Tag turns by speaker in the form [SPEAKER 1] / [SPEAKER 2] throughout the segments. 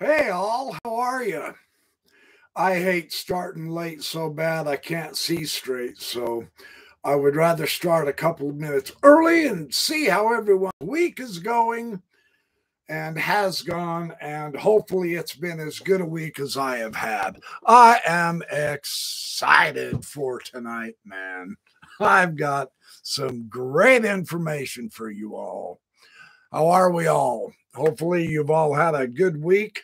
[SPEAKER 1] Hey, all, how are you? I hate starting late so bad I can't see straight. So I would rather start a couple of minutes early and see how everyone's week is going and has gone. And hopefully it's been as good a week as I have had. I am excited for tonight, man. I've got some great information for you all. How are we all? Hopefully, you've all had a good week.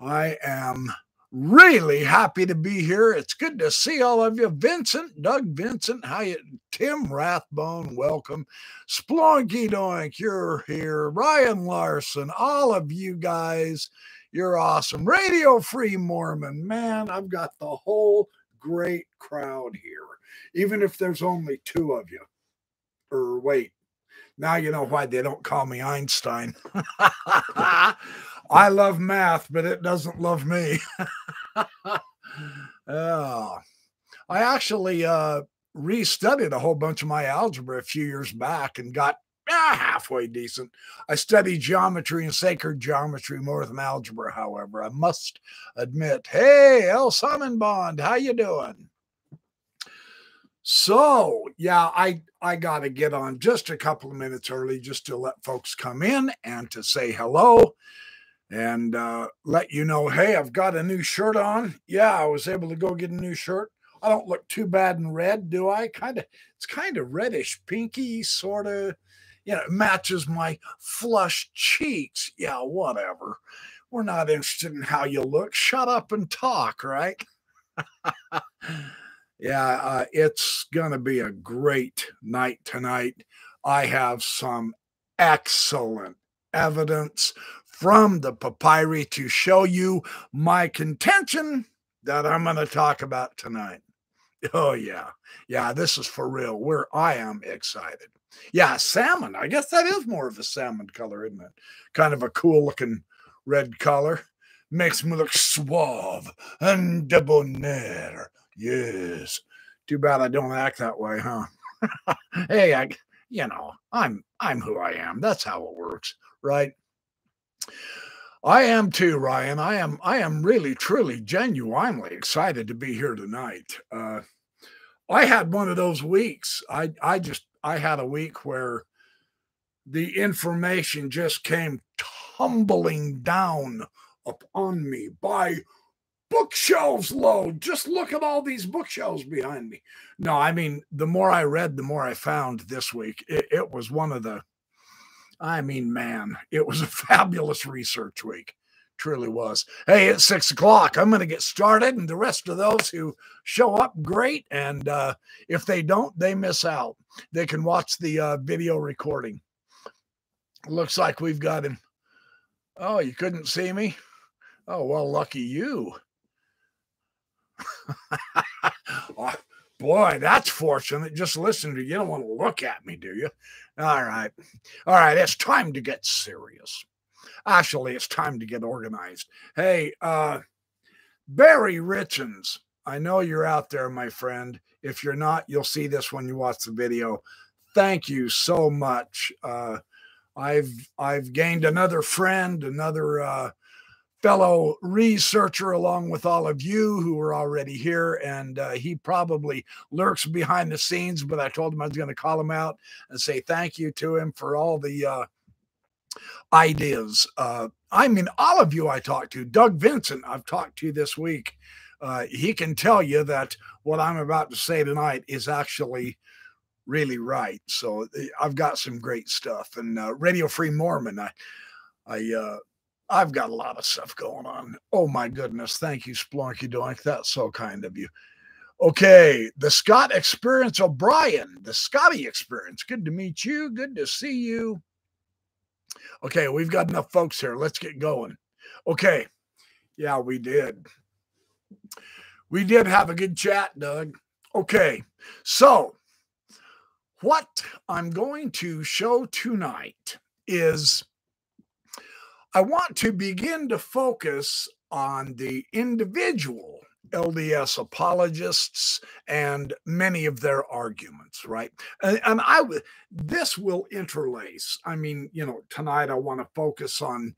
[SPEAKER 1] I am really happy to be here. It's good to see all of you. Vincent, Doug Vincent, how you Tim Rathbone, welcome. Splonky Doink, you're here. Ryan Larson, all of you guys, you're awesome. Radio Free Mormon, man, I've got the whole great crowd here, even if there's only two of you. Or wait, now you know why they don't call me Einstein. I love math, but it doesn't love me. oh, I actually uh, restudied a whole bunch of my algebra a few years back and got ah, halfway decent. I studied geometry and sacred geometry more than algebra, however. I must admit. Hey, El Simon Bond, how you doing? So, yeah, I I got to get on just a couple of minutes early just to let folks come in and to say hello and uh, let you know, hey, I've got a new shirt on. Yeah, I was able to go get a new shirt. I don't look too bad in red, do I? Kind of, it's kind of reddish, pinky, sort of. You know, matches my flushed cheeks. Yeah, whatever. We're not interested in how you look. Shut up and talk, right? Yeah, uh, it's going to be a great night tonight. I have some excellent evidence from the papyri to show you my contention that I'm going to talk about tonight. Oh yeah. Yeah, this is for real. Where I am excited. Yeah, salmon. I guess that is more of a salmon color, isn't it? Kind of a cool looking red color. Makes me look suave and debonair. Yes. Too bad I don't act that way, huh? hey, I you know, I'm I'm who I am. That's how it works, right? I am too, Ryan. I am I am really truly genuinely excited to be here tonight. Uh I had one of those weeks. I I just I had a week where the information just came tumbling down upon me by bookshelves load. Just look at all these bookshelves behind me. No, I mean, the more I read, the more I found this week. It, it was one of the, I mean, man, it was a fabulous research week. Truly was. Hey, it's six o'clock. I'm going to get started, and the rest of those who show up, great. And uh, if they don't, they miss out. They can watch the uh, video recording. Looks like we've got him. Oh, you couldn't see me? Oh, well, lucky you. oh, boy, that's fortunate. Just listen to you. You don't want to look at me, do you? All right. All right. It's time to get serious. Actually, it's time to get organized. Hey, uh, Barry Richens, I know you're out there, my friend. If you're not, you'll see this when you watch the video. Thank you so much. Uh, I've I've gained another friend, another uh, fellow researcher along with all of you who are already here. And uh, he probably lurks behind the scenes, but I told him I was going to call him out and say thank you to him for all the uh, ideas. Uh, I mean, all of you I talked to, Doug Vincent, I've talked to this week. Uh, he can tell you that what I'm about to say tonight is actually really right. So eh, I've got some great stuff. And uh, Radio Free Mormon, I, I uh, I've got a lot of stuff going on. Oh my goodness. Thank you, Splunky Doink. That's so kind of you. Okay, the Scott Experience O'Brien, the Scotty Experience. Good to meet you. Good to see you. Okay, we've got enough folks here. Let's get going. Okay, yeah, we did. We did have a good chat, Doug. Okay, so what I'm going to show tonight is I want to begin to focus on the individual LDS apologists and many of their arguments, right? And, and I this will interlace. I mean, you know, tonight I want to focus on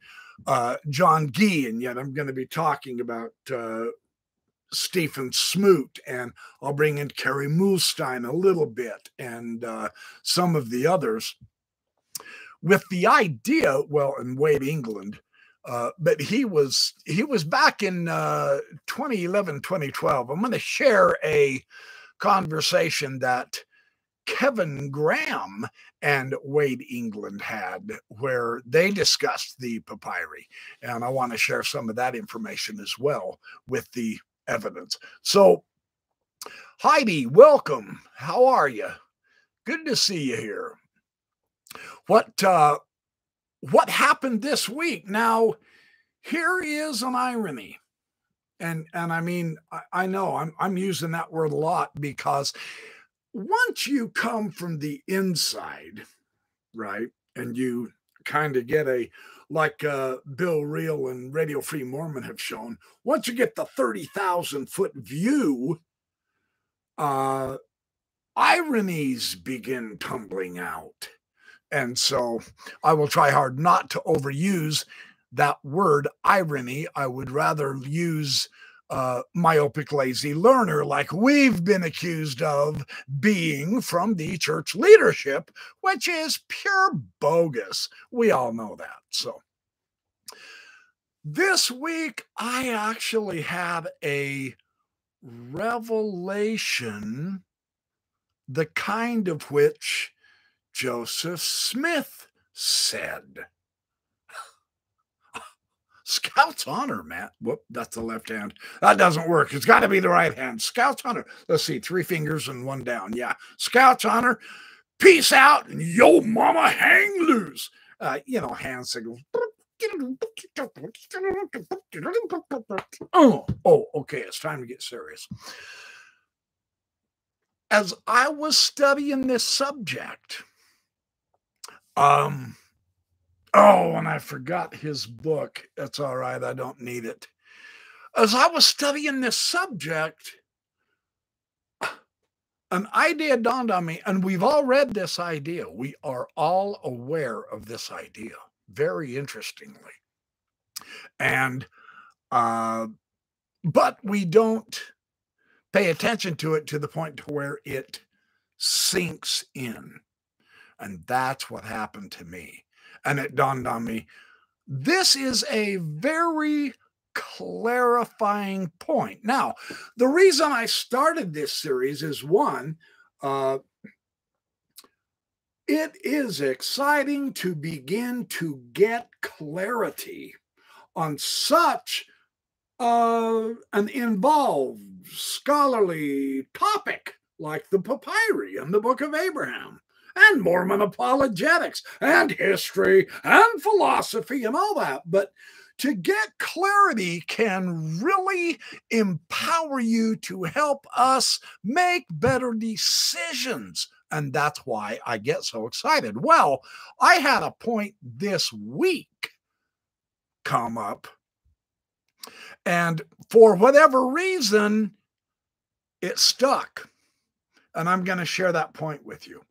[SPEAKER 1] uh, John Gee, and yet I'm going to be talking about uh, Stephen Smoot, and I'll bring in Kerry Muhlestein a little bit, and uh, some of the others, with the idea, well, in Wade Englund, uh, but he was he was back in uh, 2011, 2012. I'm going to share a conversation that Kevin Graham and Wade Englund had, where they discussed the papyri. And I want to share some of that information as well with the evidence. So, Heidi, welcome. How are you? Good to see you here. What uh, what happened this week? Now, here is an irony, and and I mean I, I know I'm I'm using that word a lot because once you come from the inside, right, and you kind of get a like uh, Bill Reel and Radio Free Mormon have shown, once you get the 30,000 foot view, uh, ironies begin tumbling out. And so I will try hard not to overuse that word irony. I would rather use uh, myopic lazy learner like we've been accused of being from the church leadership, which is pure bogus. We all know that. So this week, I actually had a revelation, the kind of which Joseph Smith said. Scout's honor, Matt. Whoop, that's the left hand. That doesn't work. It's got to be the right hand. Scout's honor. Let's see, three fingers and one down. Yeah. Scout's honor. Peace out and yo mama hang loose. Uh, you know, hand signals. Oh, oh, okay. It's time to get serious. As I was studying this subject, um, Oh, and I forgot his book. That's all right. I don't need it. As I was studying this subject, an idea dawned on me, and we've all read this idea. We are all aware of this idea, very interestingly. And, uh, but we don't pay attention to it to the point to where it sinks in. And that's what happened to me and it dawned on me this is a very clarifying point. Now, the reason I started this series is one, uh, it is exciting to begin to get clarity on such uh, an involved scholarly topic like the papyri and the book of Abraham and Mormon apologetics and history and philosophy and all that. But to get clarity can really empower you to help us make better decisions. And that's why I get so excited. Well, I had a point this week come up. And for whatever reason, it stuck. And I'm going to share that point with you.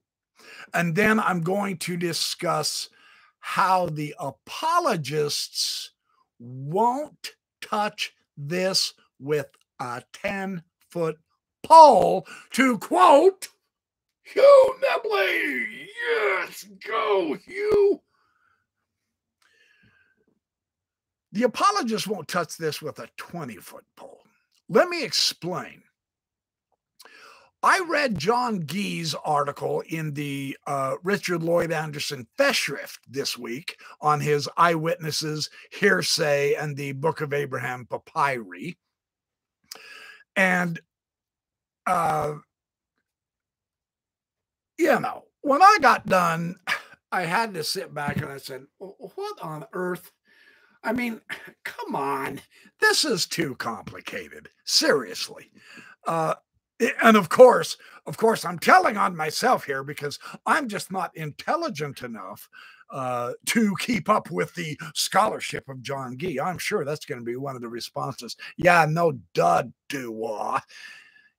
[SPEAKER 1] And then I'm going to discuss how the apologists won't touch this with a 10 foot pole, to quote Hugh Nibley. Yes, go, Hugh. The apologists won't touch this with a 20 foot pole. Let me explain. I read John Gee's article in the uh, Richard Lloyd Anderson Festschrift this week on his eyewitnesses, hearsay, and the Book of Abraham papyri. And, uh, you know, when I got done, I had to sit back and I said, What on earth? I mean, come on. This is too complicated. Seriously. Uh, and of course, of course, I'm telling on myself here because I'm just not intelligent enough uh, to keep up with the scholarship of John Gee. I'm sure that's going to be one of the responses. Yeah, no dud do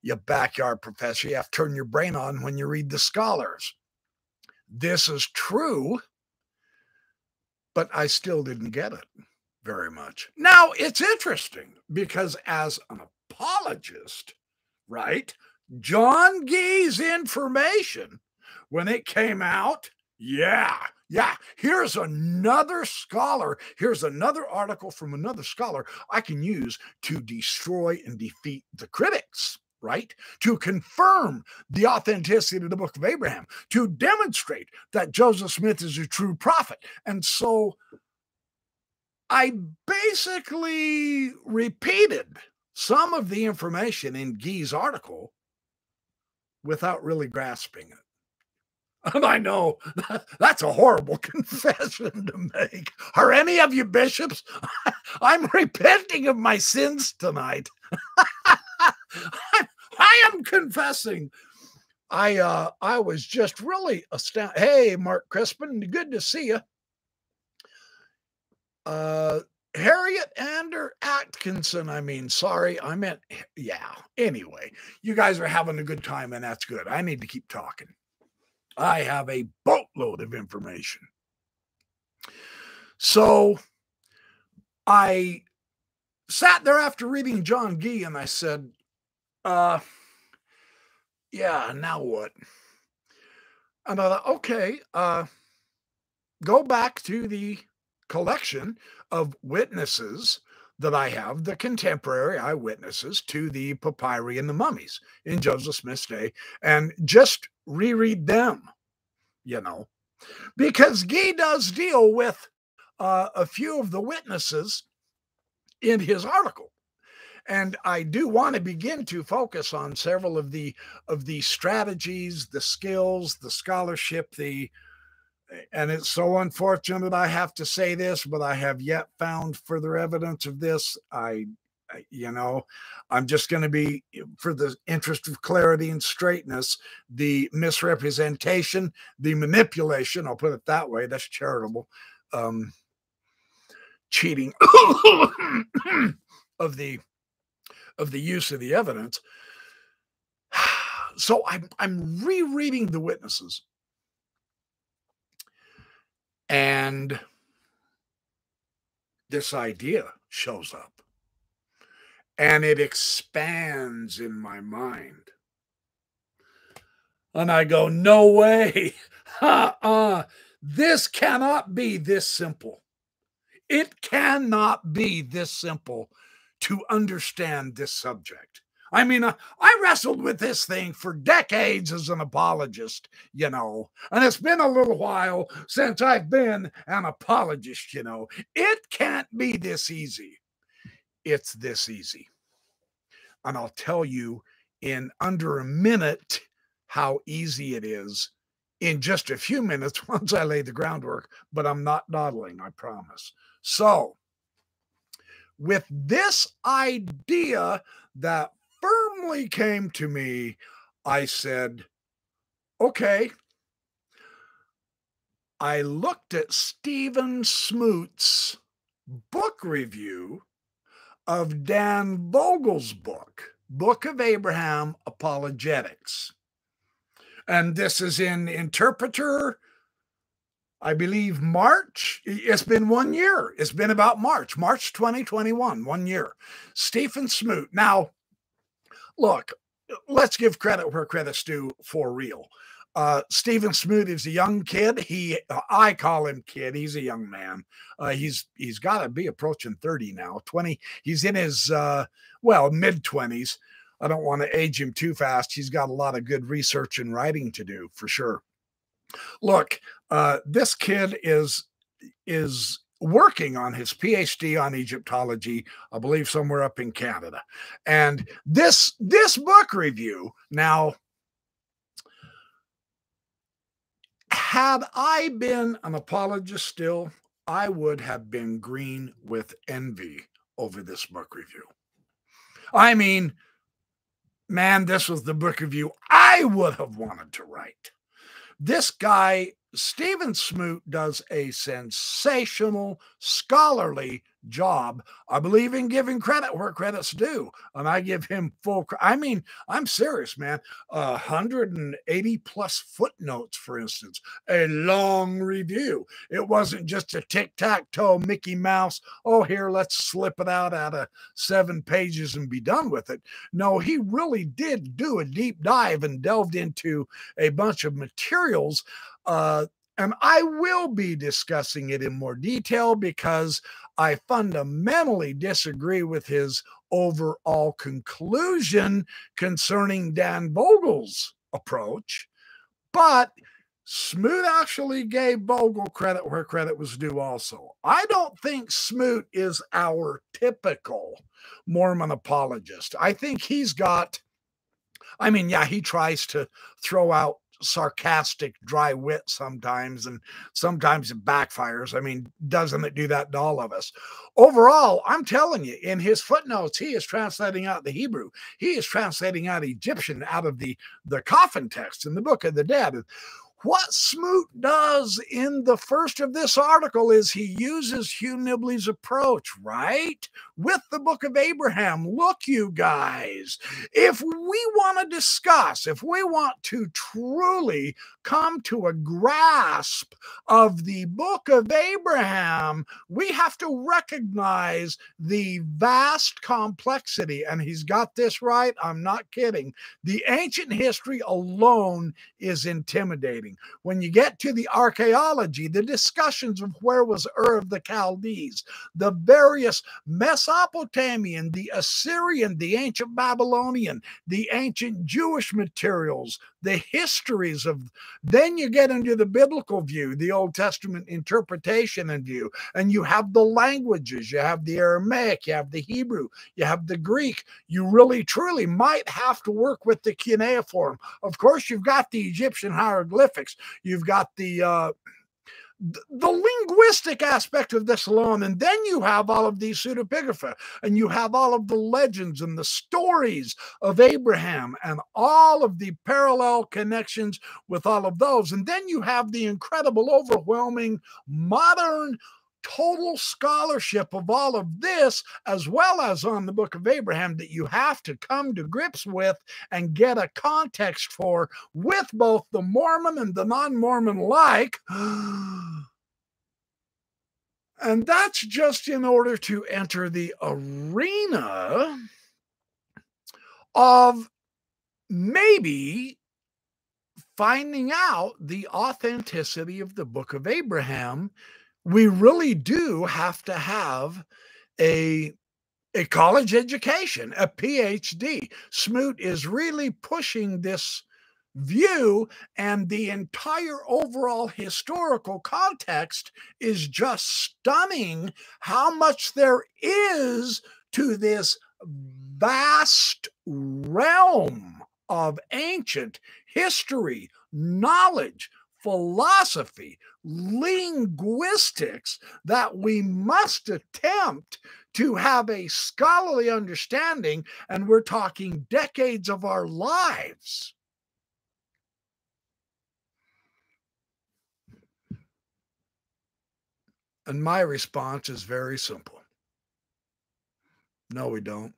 [SPEAKER 1] you backyard professor. You have to turn your brain on when you read the scholars. This is true, but I still didn't get it. very much. Now, it's interesting because as an apologist, right, John Gee's information, when it came out, yeah, yeah, here's another scholar. Here's another article from another scholar I can use to destroy and defeat the critics, right? To confirm the authenticity of the book of Abraham, to demonstrate that Joseph Smith is a true prophet. And so I basically repeated some of the information in Gee's article without really grasping it. And I know that's a horrible confession to make. Are any of you bishops? I'm repenting of my sins tonight. I am confessing. I uh I was just really astounded. Hey, Mark Crispin, good to see you. Uh Harriet Ander Atkinson. I mean, sorry, I meant yeah. Anyway, you guys are having a good time, and that's good. I need to keep talking. I have a boatload of information. So I sat there after reading John Gee and I said, uh, yeah, now what? And I thought, okay, uh, go back to the collection of witnesses that I have, the contemporary eyewitnesses to the papyri and the mummies in Joseph Smith's day, and just reread them, you know, because Gee does deal with uh, a few of the witnesses in his article. And I do want to begin to focus on several of the of the strategies, the skills, the scholarship, the and it's so unfortunate that I have to say this, but I have yet found further evidence of this. I, you know, I'm just going to be, for the interest of clarity and straightness, the misrepresentation, the manipulation, I'll put it that way, that's charitable, um, cheating of the of the use of the evidence. So I'm I'm rereading the witnesses and this idea shows up and it expands in my mind. And I go, no way. uh-uh. This cannot be this simple. It cannot be this simple to understand this subject. I mean, uh, I wrestled with this thing for decades as an apologist, you know, and it's been a little while since I've been an apologist, you know. It can't be this easy. It's this easy. And I'll tell you in under a minute how easy it is in just a few minutes once I lay the groundwork, but I'm not dawdling, I promise. So, with this idea that firmly came to me, I said, okay. I looked at Stephen Smoot's book review of Dan Vogel's book, Book of Abraham Apologetics. And this is in Interpreter, I believe March. It's been one year. It's been about March, March 2021, one year. Stephen Smoot. Now, look, let's give credit where credit's due for real. Uh, Stephen Smoot is a young kid. He, I call him kid. He's a young man. Uh, he's he's got to be approaching thirty now. Twenty. He's in his uh, well mid twenties. I don't want to age him too fast. He's got a lot of good research and writing to do for sure. Look, uh, this kid is is working on his PhD on Egyptology, I believe somewhere up in Canada. And this this book review now had I been an apologist still, I would have been green with envy over this book review. I mean, man, this was the book review I would have wanted to write. This guy Stephen Smoot does a sensational scholarly job. I believe in giving credit where credit's due, and I give him full. I mean, I'm serious, man. Uh, 180 plus footnotes, for instance, a long review. It wasn't just a tic tac toe Mickey Mouse. Oh, here, let's slip it out out of seven pages and be done with it. No, he really did do a deep dive and delved into a bunch of materials. Uh, and I will be discussing it in more detail because I fundamentally disagree with his overall conclusion concerning Dan Vogel's approach. But Smoot actually gave Vogel credit where credit was due, also. I don't think Smoot is our typical Mormon apologist. I think he's got, I mean, yeah, he tries to throw out sarcastic, dry wit sometimes, and sometimes it backfires. I mean, doesn't it do that to all of us? Overall, I'm telling you, in his footnotes, he is translating out the Hebrew. He is translating out Egyptian out of the, the coffin text in the Book of the Dead. What Smoot does in the first of this article is he uses Hugh Nibley's approach, right? With the book of Abraham. Look, you guys, if we want to discuss, if we want to truly come to a grasp of the book of Abraham, we have to recognize the vast complexity. And he's got this right. I'm not kidding. The ancient history alone is intimidating. When you get to the archaeology, the discussions of where was Ur of the Chaldees, the various Mesopotamian, the Assyrian, the ancient Babylonian, the ancient Jewish materials, the histories of, then you get into the biblical view, the Old Testament interpretation and view, and you have the languages, you have the Aramaic, you have the Hebrew, you have the Greek. You really, truly might have to work with the cuneiform. Of course, you've got the Egyptian hieroglyphics. You've got the uh, the linguistic aspect of this alone, and then you have all of these pseudepigrapha, and you have all of the legends and the stories of Abraham, and all of the parallel connections with all of those, and then you have the incredible, overwhelming modern total scholarship of all of this, as well as on the book of Abraham, that you have to come to grips with and get a context for with both the Mormon and the non Mormon like. And that's just in order to enter the arena of maybe finding out the authenticity of the book of Abraham we really do have to have a a college education, a PhD. Smoot is really pushing this view, and the entire overall historical context is just stunning how much there is to this vast realm of ancient history, knowledge, philosophy, linguistics that we must attempt to have a scholarly understanding, and we're talking decades of our lives. And my response is very simple no, we don't.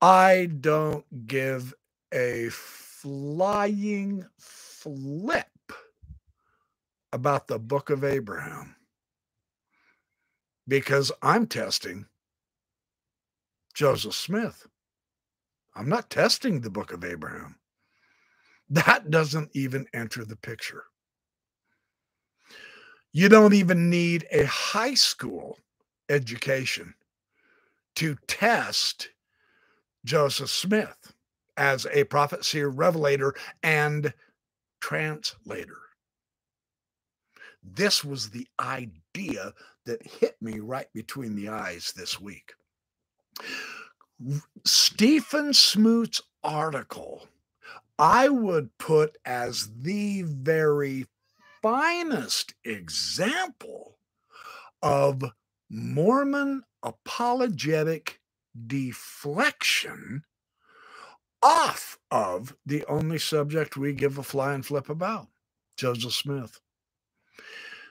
[SPEAKER 1] I don't give a flying flip about the book of Abraham because I'm testing Joseph Smith. I'm not testing the book of Abraham. That doesn't even enter the picture. You don't even need a high school education to test Joseph Smith as a prophet, seer, revelator, and translator. This was the idea that hit me right between the eyes this week. Stephen Smoot's article, I would put as the very finest example of Mormon apologetic deflection off of the only subject we give a fly and flip about Joseph Smith.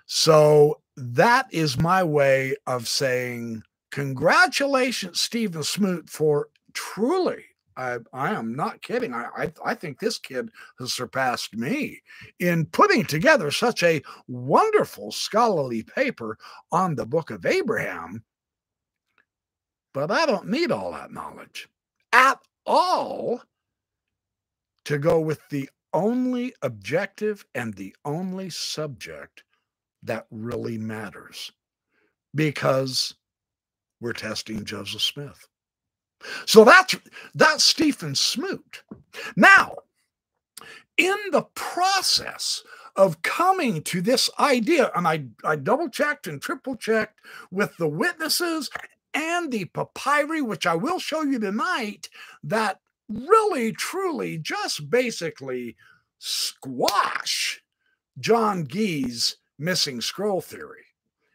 [SPEAKER 1] So that is my way of saying congratulations, Stephen Smoot, for truly I, I am not kidding. I, I, I think this kid has surpassed me in putting together such a wonderful scholarly paper on the book of Abraham. But I don't need all that knowledge at all to go with the only objective and the only subject that really matters because we're testing Joseph Smith. So that's that's Stephen Smoot. Now, in the process of coming to this idea, and I, I double checked and triple checked with the witnesses and the papyri, which I will show you tonight, that really, truly, just basically squash John Gee's missing scroll theory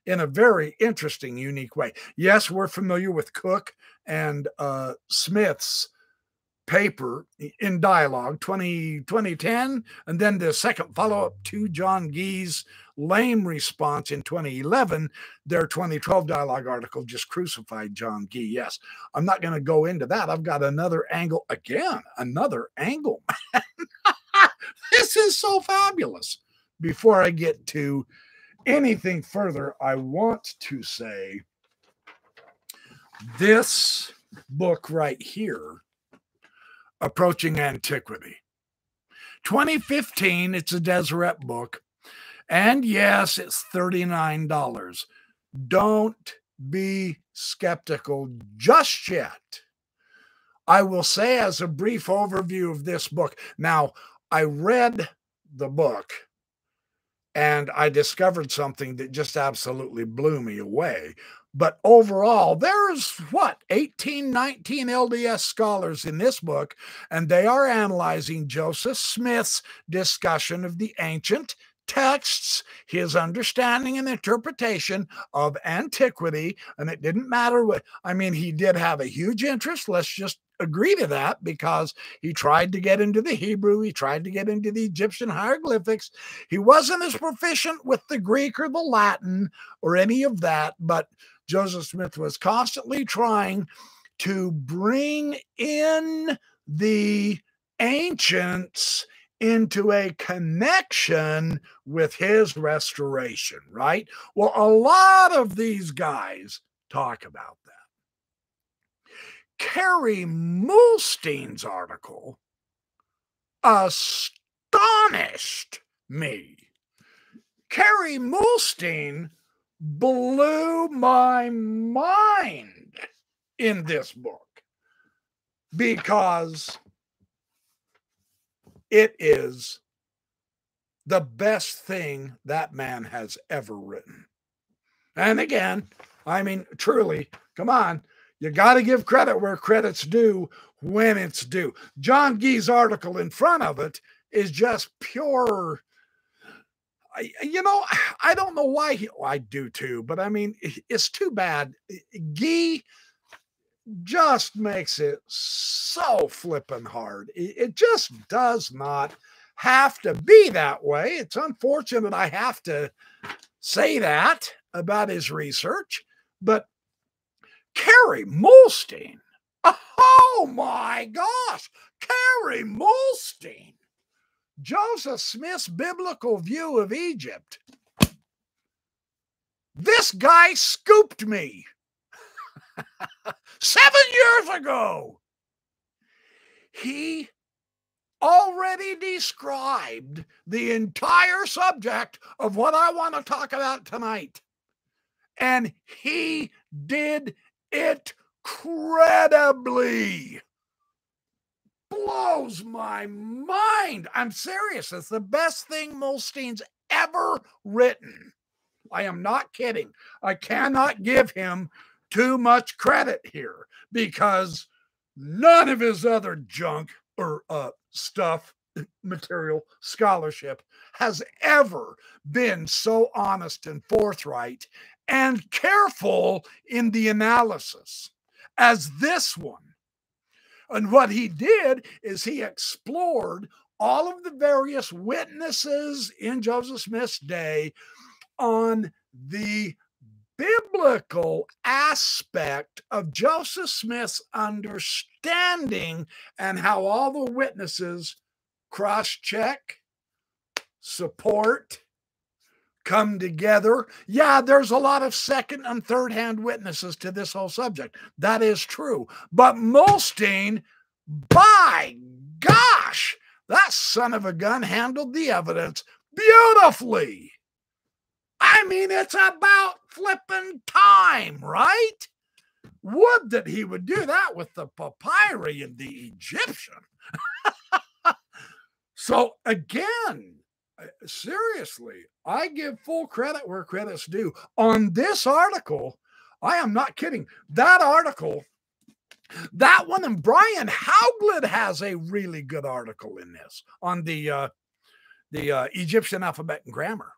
[SPEAKER 1] in a very interesting, unique way. Yes, we're familiar with Cook and uh, Smith's paper in dialogue 20, 2010 and then the second follow-up to john gee's lame response in 2011 their 2012 dialogue article just crucified john gee. Yes i'm not going to go into that. I've got another angle again another angle this is so fabulous. Before i get to anything further i want to say this book right here, Approaching Antiquity. 2015, it's a Deseret book. And yes, it's $39. Don't be skeptical just yet. I will say, as a brief overview of this book, now I read the book and I discovered something that just absolutely blew me away. But overall, there's what, 18, 19 LDS scholars in this book, and they are analyzing Joseph Smith's discussion of the ancient texts, his understanding and interpretation of antiquity. And it didn't matter what, I mean, he did have a huge interest. Let's just agree to that because he tried to get into the Hebrew, he tried to get into the Egyptian hieroglyphics. He wasn't as proficient with the Greek or the Latin or any of that, but Joseph Smith was constantly trying to bring in the ancients into a connection with his restoration, right? Well, a lot of these guys talk about that. Kerry Muhlestein's article astonished me. Kerry Muhlestein blew my mind in this book because it is the best thing that man has ever written. And again, I mean, truly, come on, you got to give credit where credit's due when it's due. John Gee's article in front of it is just pure you know, I don't know why he, well, I do too, but I mean, it's too bad. Gee just makes it so flippin' hard. It just does not have to be that way. It's unfortunate I have to say that about his research, but Kerry Muhlestein, oh my gosh, Kerry Muhlestein Joseph Smith's biblical view of Egypt. This guy scooped me seven years ago. He already described the entire subject of what I want to talk about tonight. And he did it credibly blows my mind. I'm serious. It's the best thing Muhlestein's ever written. I am not kidding. I cannot give him too much credit here because none of his other junk or uh, stuff, material, scholarship has ever been so honest and forthright and careful in the analysis as this one. And what he did is he explored all of the various witnesses in Joseph Smith's day on the biblical aspect of Joseph Smith's understanding and how all the witnesses cross check, support, come together. Yeah, there's a lot of second and third hand witnesses to this whole subject. That is true. But Molstein, by gosh, that son of a gun handled the evidence beautifully. I mean, it's about flipping time, right? Would that he would do that with the papyri and the Egyptian. so, again, seriously, I give full credit where credit's due. On this article, I am not kidding. That article, that one, and Brian Hauglid has a really good article in this on the uh, the uh, Egyptian alphabet and grammar.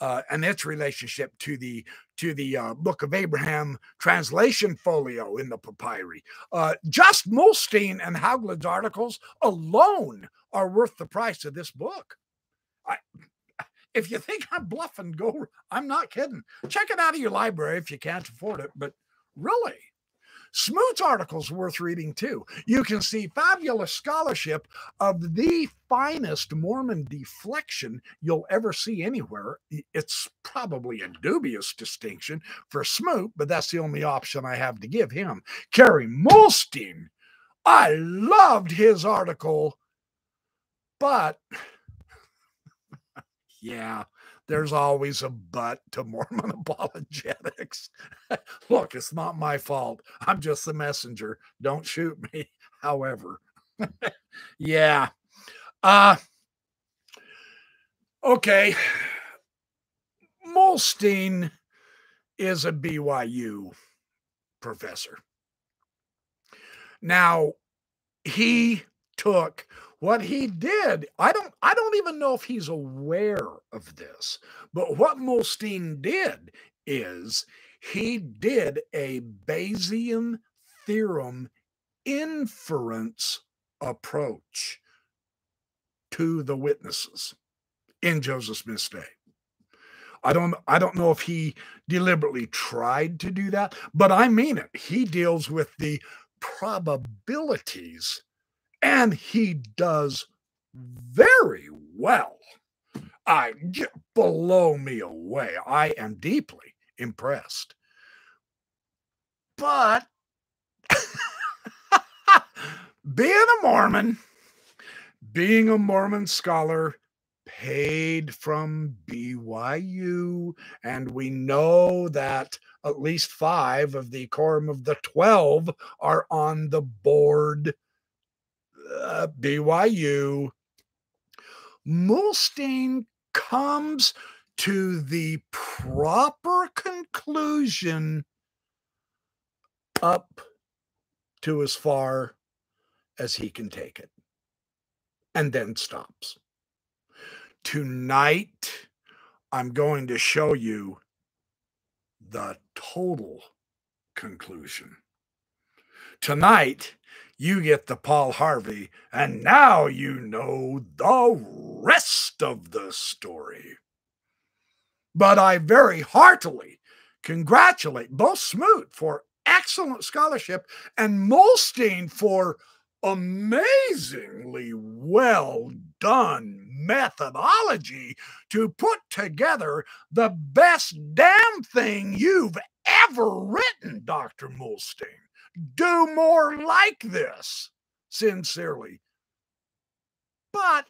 [SPEAKER 1] Uh, and its relationship to the to the uh, Book of Abraham translation folio in the papyri. Uh, just Molstein and Hauglid's articles alone are worth the price of this book. I, if you think I'm bluffing, go. I'm not kidding. Check it out of your library if you can't afford it. But really, Smoot's article's worth reading too. You can see fabulous scholarship of the finest Mormon deflection you'll ever see anywhere. It's probably a dubious distinction for Smoot, but that's the only option I have to give him. Kerry Molstein, I loved his article, but yeah, there's always a but to Mormon apologetics. Look, it's not my fault. I'm just the messenger. Don't shoot me. However, yeah. Uh okay. Molstein is a BYU professor. Now, he took what he did, I don't I don't even know if he's aware of this, but what Molstein did is he did a Bayesian theorem inference approach to the witnesses in Joseph Smith's day. I don't I don't know if he deliberately tried to do that, but I mean it. He deals with the probabilities and he does very well. I blow me away. I am deeply impressed. But being a Mormon, being a Mormon scholar, paid from BYU, and we know that at least five of the quorum of the 12 are on the board uh, BYU. Molstein comes to the proper conclusion up to as far as he can take it and then stops. Tonight, I'm going to show you the total conclusion. Tonight, you get the Paul Harvey, and now you know the rest of the story. But I very heartily congratulate both Smoot for excellent scholarship and Molstein for amazingly well done methodology to put together the best damn thing you've ever written, Dr. Molstein do more like this. Sincerely. But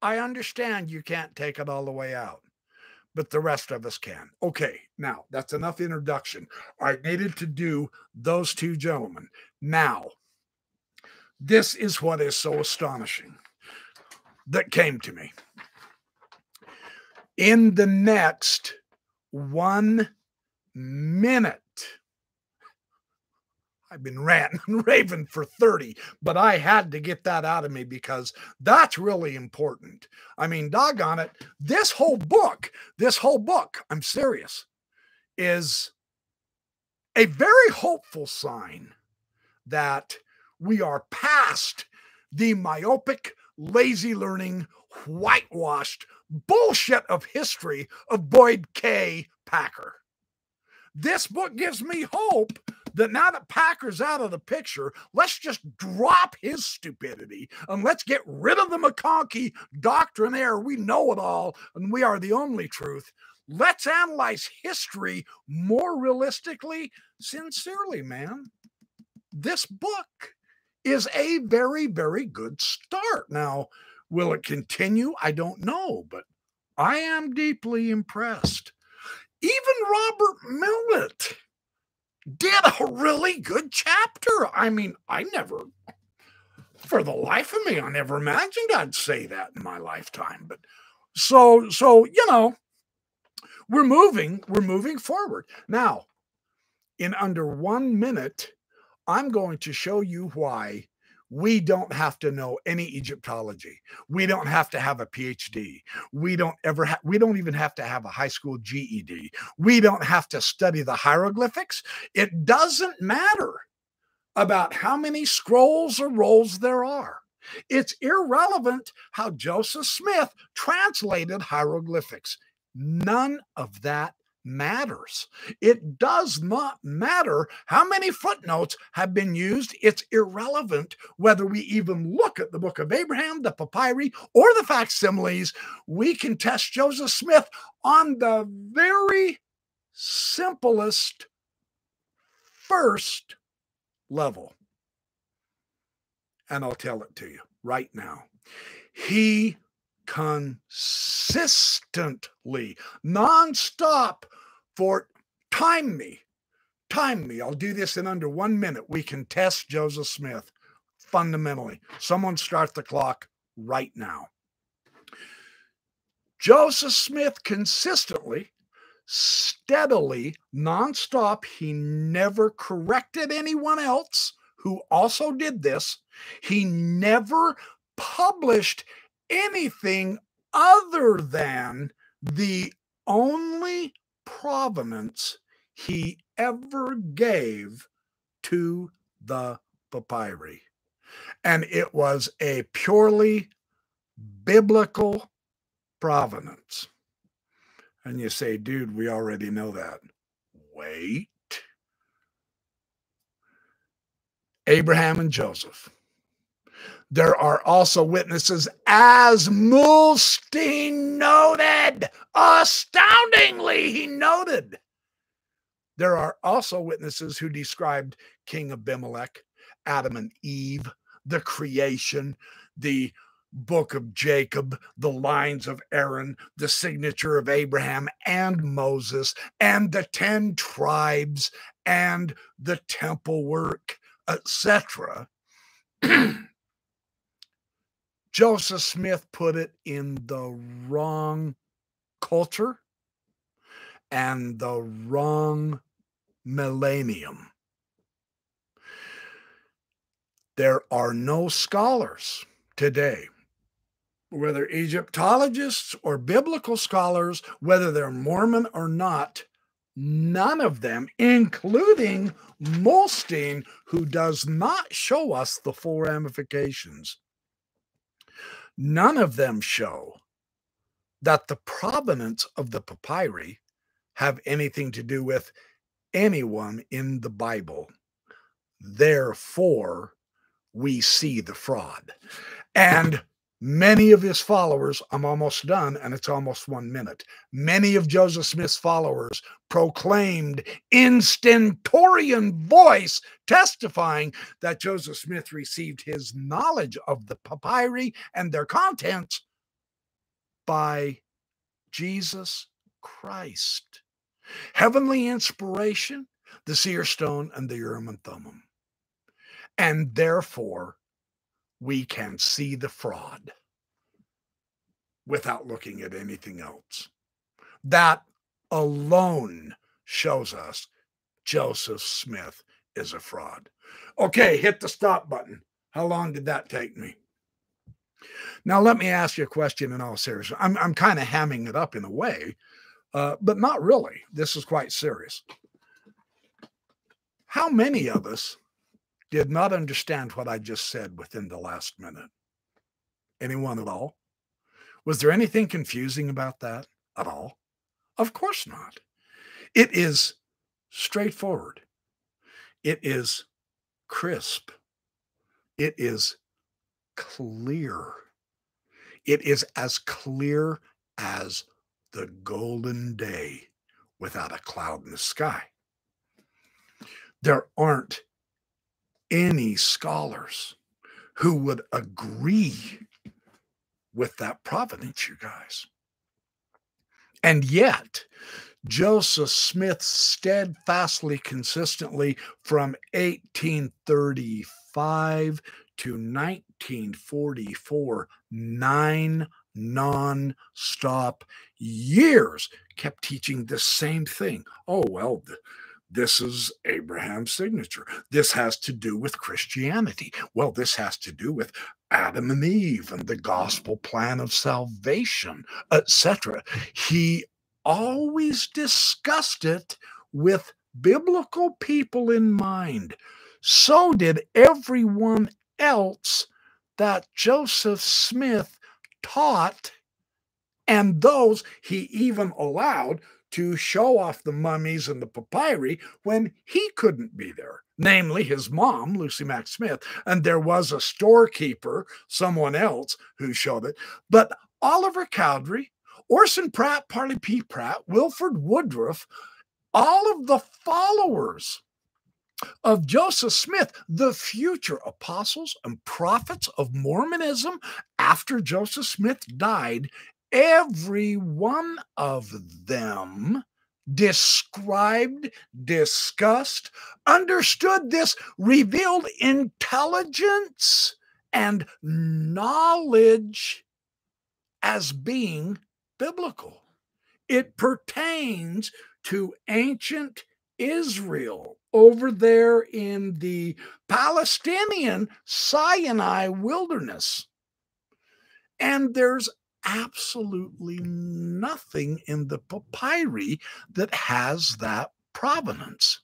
[SPEAKER 1] I understand you can't take it all the way out, but the rest of us can. Okay, now that's enough introduction. I needed to do those two gentlemen. Now, this is what is so astonishing that came to me. In the next one minute, I've been ranting and raving for 30, but I had to get that out of me because that's really important. I mean, doggone it, this whole book, this whole book, I'm serious, is a very hopeful sign that we are past the myopic lazy learning, whitewashed bullshit of history of Boyd K. Packer. This book gives me hope that now that Packer's out of the picture, let's just drop his stupidity and let's get rid of the McConkie doctrinaire. We know it all and we are the only truth. Let's analyze history more realistically, sincerely, man. This book is a very, very good start. Now, will it continue? I don't know, but I am deeply impressed. Even Robert Millet did a really good chapter. I mean, I never, for the life of me, I never imagined I'd say that in my lifetime. But so, so, you know, we're moving, we're moving forward. Now, in under one minute, I'm going to show you why we don't have to know any Egyptology. We don't have to have a PhD. We don't ever ha- we don't even have to have a high school GED. We don't have to study the hieroglyphics. It doesn't matter about how many scrolls or rolls there are. It's irrelevant how Joseph Smith translated hieroglyphics. None of that matters. It does not matter how many footnotes have been used. It's irrelevant whether we even look at the book of Abraham, the papyri, or the facsimiles. We can test Joseph Smith on the very simplest first level. And I'll tell it to you right now. He consistently, nonstop for time me, time me. I'll do this in under one minute. We can test Joseph Smith fundamentally. Someone start the clock right now. Joseph Smith consistently, steadily, nonstop, he never corrected anyone else who also did this. He never published anything other than the only provenance he ever gave to the papyri. And it was a purely biblical provenance. And you say, dude, we already know that. Wait. Abraham and Joseph there are also witnesses, as Muhlestein noted. Astoundingly, he noted. There are also witnesses who described King Abimelech, Adam and Eve, the creation, the book of Jacob, the lines of Aaron, the signature of Abraham and Moses, and the 10 tribes and the temple work, etc. Joseph Smith put it in the wrong culture and the wrong millennium. There are no scholars today, whether Egyptologists or biblical scholars, whether they're Mormon or not, none of them, including Muhlestein, who does not show us the full ramifications None of them show that the provenance of the papyri have anything to do with anyone in the Bible. Therefore, we see the fraud. And many of his followers, I'm almost done, and it's almost one minute. Many of Joseph Smith's followers proclaimed in stentorian voice, testifying that Joseph Smith received his knowledge of the papyri and their contents by Jesus Christ. Heavenly inspiration, the seer stone, and the Urim and Thummim. And therefore, we can see the fraud without looking at anything else. That alone shows us Joseph Smith is a fraud. Okay, hit the stop button. How long did that take me? Now, let me ask you a question in all seriousness. I'm, I'm kind of hamming it up in a way, uh, but not really. This is quite serious. How many of us did not understand what I just said within the last minute. Anyone at all? Was there anything confusing about that at all? Of course not. It is straightforward. It is crisp. It is clear. It is as clear as the golden day without a cloud in the sky. There aren't any scholars who would agree with that providence, you guys. And yet, Joseph Smith steadfastly, consistently from 1835 to 1944, nine non stop years, kept teaching the same thing. Oh, well, this is Abraham's signature. This has to do with Christianity. Well, this has to do with Adam and Eve and the gospel plan of salvation, etc. He always discussed it with biblical people in mind. So did everyone else that Joseph Smith taught, and those he even allowed to show off the mummies and the papyri when he couldn't be there, namely his mom, Lucy Mack Smith. And there was a storekeeper, someone else, who showed it. But Oliver Cowdery, Orson Pratt, Parley P. Pratt, Wilford Woodruff, all of the followers of Joseph Smith, the future apostles and prophets of Mormonism after Joseph Smith died every one of them described, discussed, understood this revealed intelligence and knowledge as being biblical. It pertains to ancient Israel over there in the Palestinian Sinai wilderness. And there's absolutely nothing in the papyri that has that provenance.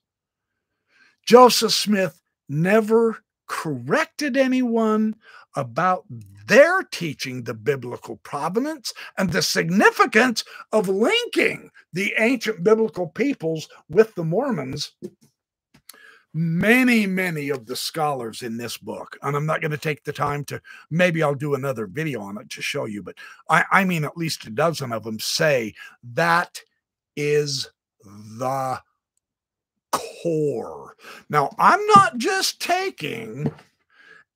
[SPEAKER 1] Joseph Smith never corrected anyone about their teaching the biblical provenance and the significance of linking the ancient biblical peoples with the Mormons many, many of the scholars in this book, and I'm not going to take the time to, maybe I'll do another video on it to show you, but I, I mean, at least a dozen of them say that is the core. Now, I'm not just taking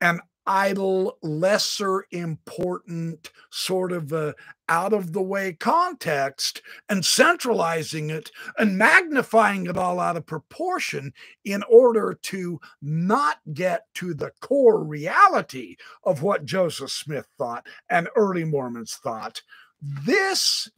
[SPEAKER 1] an idle, lesser important, sort of a out of the way context and centralizing it and magnifying it all out of proportion in order to not get to the core reality of what Joseph Smith thought and early Mormons thought. This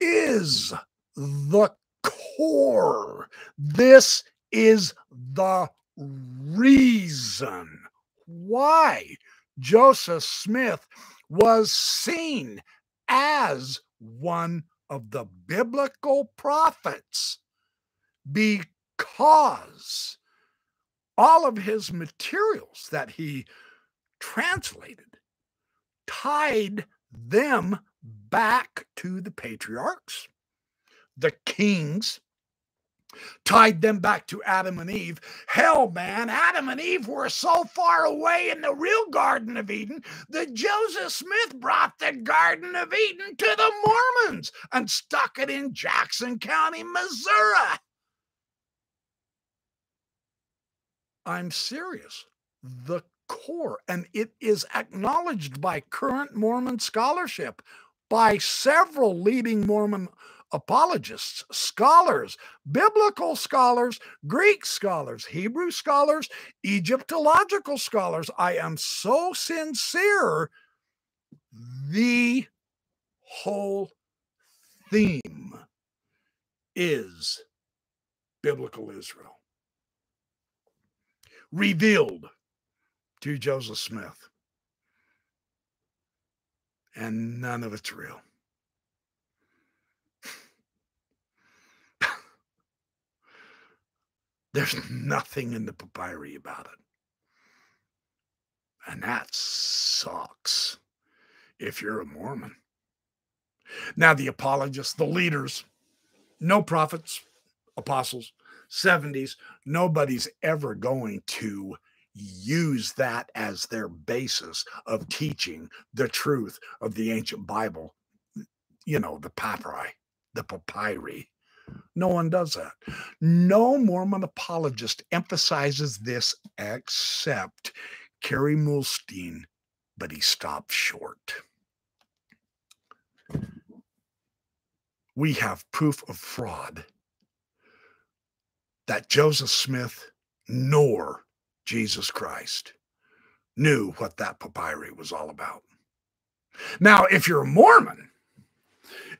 [SPEAKER 1] is the core. This is the reason why Joseph Smith was seen as one of the biblical prophets because all of his materials that he translated tied them back to the patriarchs, the kings, tied them back to Adam and Eve. Hell, man, Adam and Eve were so far away in the real Garden of Eden that Joseph Smith brought the Garden of Eden to the Mormons and stuck it in Jackson County, Missouri. I'm serious. The core, and it is acknowledged by current Mormon scholarship, by several leading Mormon apologists, scholars, biblical scholars, Greek scholars, Hebrew scholars, Egyptological scholars. I am so sincere. The whole theme is biblical Israel, revealed to Joseph Smith. And none of it's real. There's nothing in the papyri about it. And that sucks. if you're a Mormon. Now, the apologists, the leaders, no prophets, apostles, 70s, nobody's ever going to use that as their basis of teaching the truth of the ancient Bible. You know, the papyri, the papyri. No one does that. No Mormon apologist emphasizes this except Kerry Muhlestein, but he stopped short. We have proof of fraud that Joseph Smith nor Jesus Christ knew what that papyri was all about. Now, if you're a Mormon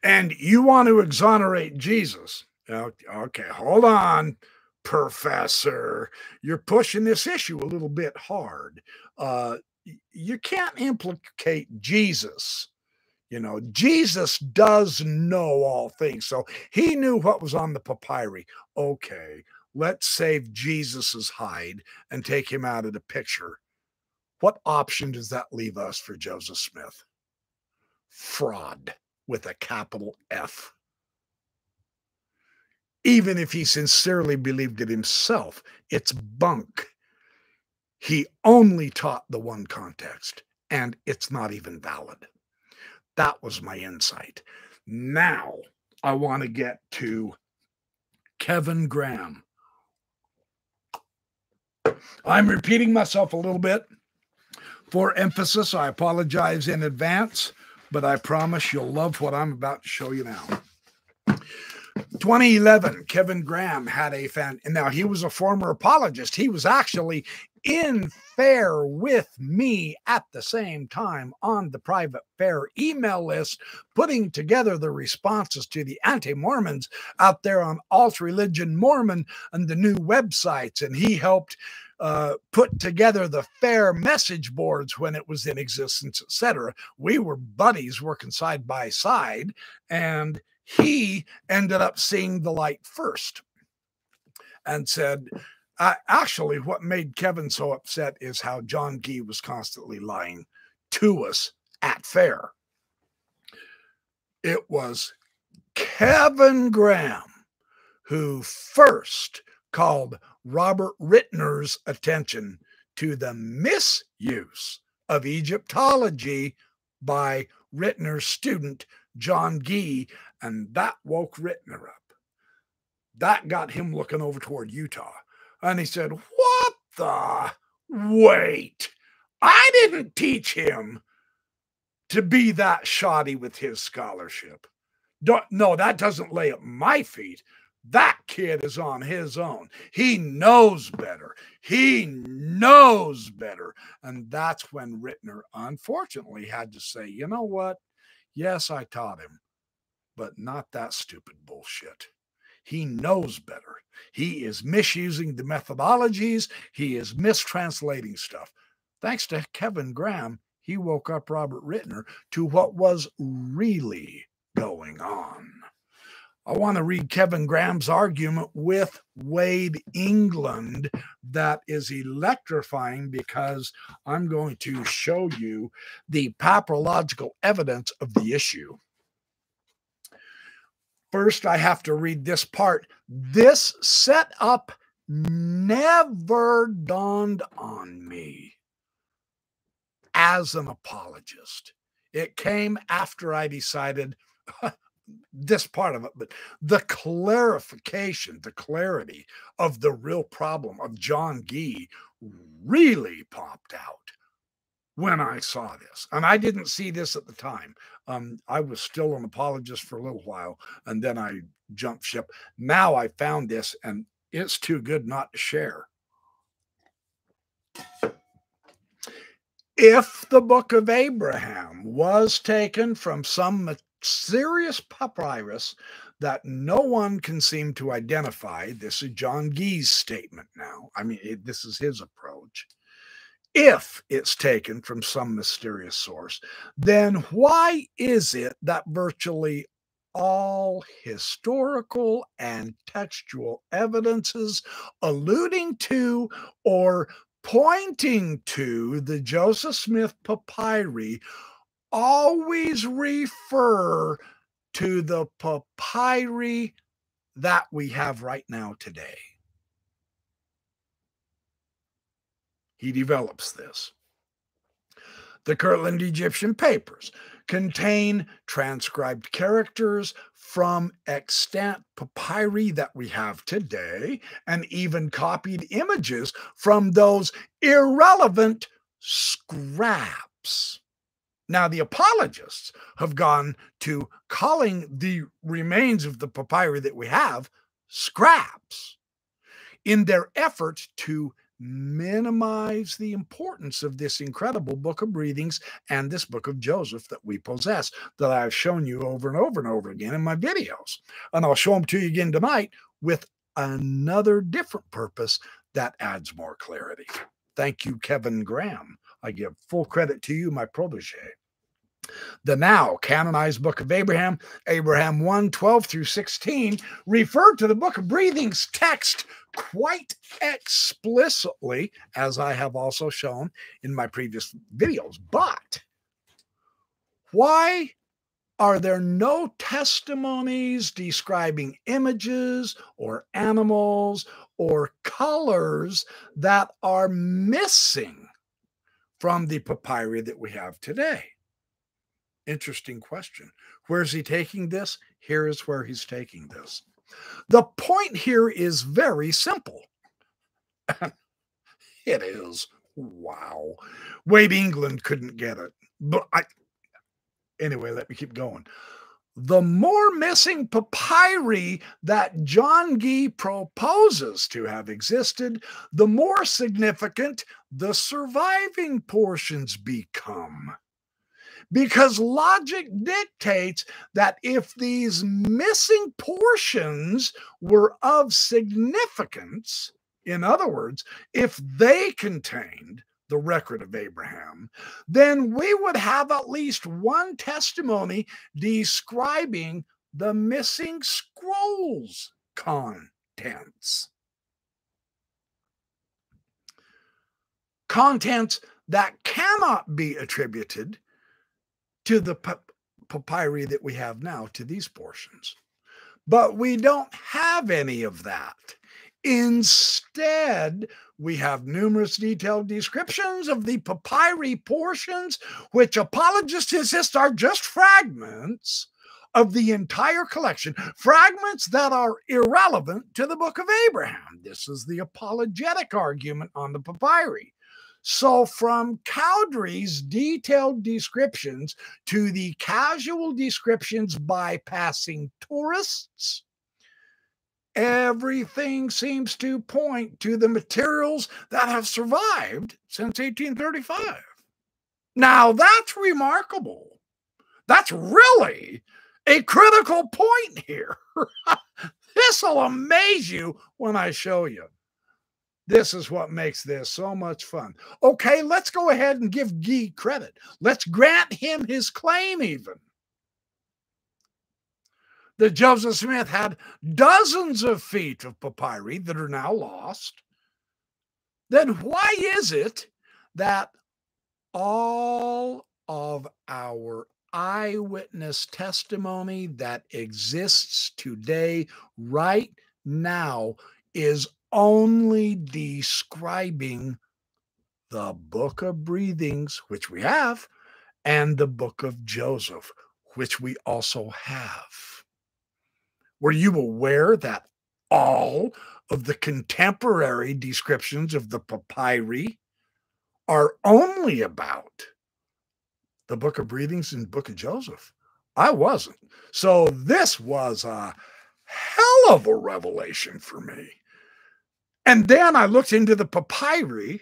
[SPEAKER 1] and you want to exonerate Jesus, okay, hold on, professor. You're pushing this issue a little bit hard. Uh, you can't implicate Jesus. You know, Jesus does know all things. So he knew what was on the papyri. Okay, let's save Jesus's hide and take him out of the picture. What option does that leave us for Joseph Smith? Fraud with a capital F. Even if he sincerely believed it himself, it's bunk. He only taught the one context, and it's not even valid. That was my insight. Now I want to get to Kevin Graham I'm repeating myself a little bit for emphasis. I apologize in advance, but I promise you'll love what I'm about to show you now. 2011, Kevin Graham had a fan. And now he was a former apologist. He was actually in fair with me at the same time on the private fair email list, putting together the responses to the anti Mormons out there on Alt Religion Mormon and the new websites. And he helped uh, put together the fair message boards when it was in existence, etc. We were buddies working side by side, and he ended up seeing the light first and said, uh, actually, what made Kevin so upset is how John Gee was constantly lying to us at fair. It was Kevin Graham who first called Robert Ritner's attention to the misuse of Egyptology by Ritner's student, John Gee, and that woke Ritner up. That got him looking over toward Utah. And he said, What the? Wait, I didn't teach him to be that shoddy with his scholarship. Don't, no, that doesn't lay at my feet. That kid is on his own. He knows better. He knows better. And that's when Ritner unfortunately had to say, you know what? Yes, I taught him, but not that stupid bullshit. He knows better. He is misusing the methodologies, he is mistranslating stuff. Thanks to Kevin Graham, he woke up Robert Ritner to what was really going on. I want to read Kevin Graham's argument with Wade Englund that is electrifying because I'm going to show you the papyrological evidence of the issue. First, I have to read this part. This setup never dawned on me as an apologist. It came after I decided this part of it, but the clarification, the clarity of the real problem of John Gee really popped out when I saw this. And I didn't see this at the time. Um, I was still an apologist for a little while, and then I jumped ship. Now I found this, and it's too good not to share. If the book of Abraham was taken from some serious papyrus that no one can seem to identify. This is John Gee's statement now. I mean, it, this is his approach. If it's taken from some mysterious source, then why is it that virtually all historical and textual evidences alluding to or pointing to the Joseph Smith papyri always refer to the papyri that we have right now today. He develops this. The Kirtland Egyptian papers contain transcribed characters from extant papyri that we have today, and even copied images from those irrelevant scraps. Now, the apologists have gone to calling the remains of the papyri that we have scraps in their effort to minimize the importance of this incredible book of breathings and this book of Joseph that we possess, that I've shown you over and over and over again in my videos. And I'll show them to you again tonight with another different purpose that adds more clarity. Thank you, Kevin Graham. I give full credit to you, my protege. The now canonized book of Abraham, Abraham 1 12 through 16, referred to the book of breathings text quite explicitly, as I have also shown in my previous videos. But why are there no testimonies describing images or animals or colors that are missing from the papyri that we have today? Interesting question. Where's he taking this? Here is where he's taking this. The point here is very simple. it is. Wow. Wade Englund couldn't get it. But I anyway, let me keep going. The more missing papyri that John Gee proposes to have existed, the more significant the surviving portions become because logic dictates that if these missing portions were of significance, in other words, if they contained the record of Abraham, then we would have at least one testimony describing the missing scrolls contents. Contents that cannot be attributed to the papyri that we have now, to these portions. But we don't have any of that. Instead, we have numerous detailed descriptions of the papyri portions, which apologists insist are just fragments of the entire collection, fragments that are irrelevant to the book of Abraham. This is the apologetic argument on the papyri. So, from Cowdery's detailed descriptions to the casual descriptions by passing tourists, everything seems to point to the materials that have survived since 1835. Now, that's remarkable. That's really a critical point here. this will amaze you when I show you. This is what makes this so much fun. Okay, let's go ahead and give Gee credit. Let's grant him his claim, even. That Joseph Smith had dozens of feet of papyri that are now lost. Then why is it that all of our eyewitness testimony that exists today, right now, is only describing the book of breathings, which we have, and the book of Joseph, which we also have. Were you aware that all of the contemporary descriptions of the papyri are only about the book of breathings and book of Joseph? I wasn't. So this was a hell of a revelation for me. And then I looked into the papyri,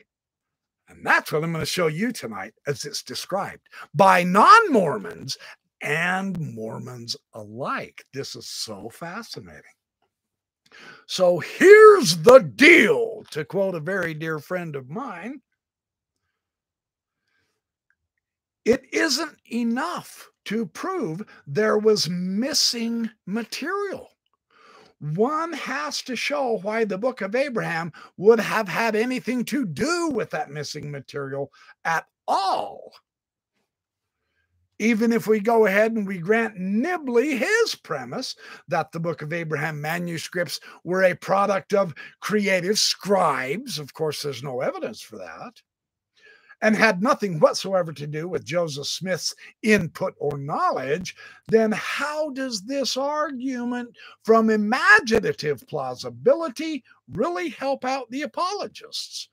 [SPEAKER 1] and that's what I'm going to show you tonight as it's described by non Mormons and Mormons alike. This is so fascinating. So here's the deal, to quote a very dear friend of mine. It isn't enough to prove there was missing material one has to show why the book of Abraham would have had anything to do with that missing material at all. even if we go ahead and we grant Nibley his premise that the Book of Abraham manuscripts were a product of creative scribes, of course, there's no evidence for that, and had nothing whatsoever to do with Joseph Smith's input or knowledge, then how does this argument from imaginative plausibility really help out the apologists?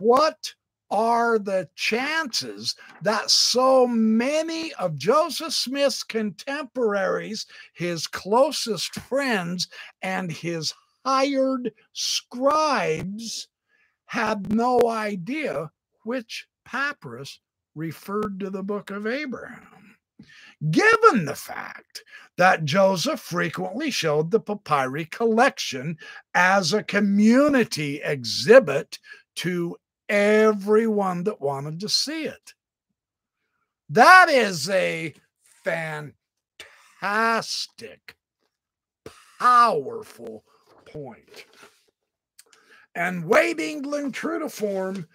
[SPEAKER 1] What are the chances that so many of Joseph Smith's contemporaries, his closest friends, and his hired scribes had no idea which papyrus referred to the book of Abraham? Given the fact that Joseph frequently showed the papyri collection as a community exhibit to everyone that wanted to see it. That is a fantastic, powerful point. And Wade Englund, true to form,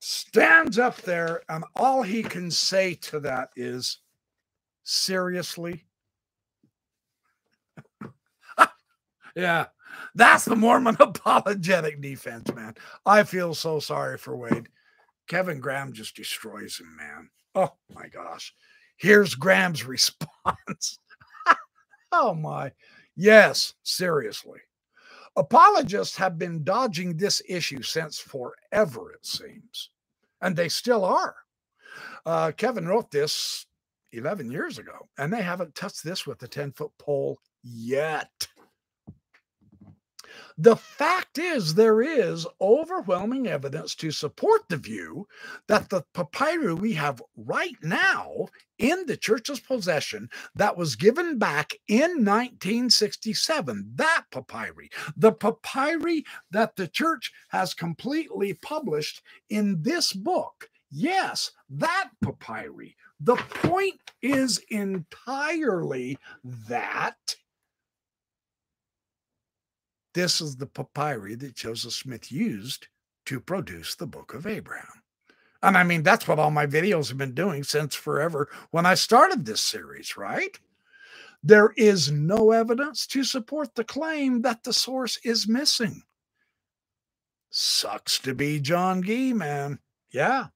[SPEAKER 1] stands up there, and all he can say to that is, seriously? yeah, that's the Mormon apologetic defense, man. I feel so sorry for Wade. Kevin Graham just destroys him, man. Oh my gosh. Here's Graham's response. oh my. Yes, seriously. Apologists have been dodging this issue since forever, it seems, and they still are. Uh, Kevin wrote this 11 years ago, and they haven't touched this with a 10 foot pole yet. The fact is, there is overwhelming evidence to support the view that the papyri we have right now in the church's possession that was given back in 1967, that papyri, the papyri that the church has completely published in this book. Yes, that papyri. The point is entirely that this is the papyri that Joseph Smith used to produce the book of Abraham. And I mean, that's what all my videos have been doing since forever when I started this series, right? There is no evidence to support the claim that the source is missing. Sucks to be John Gee, man. Yeah.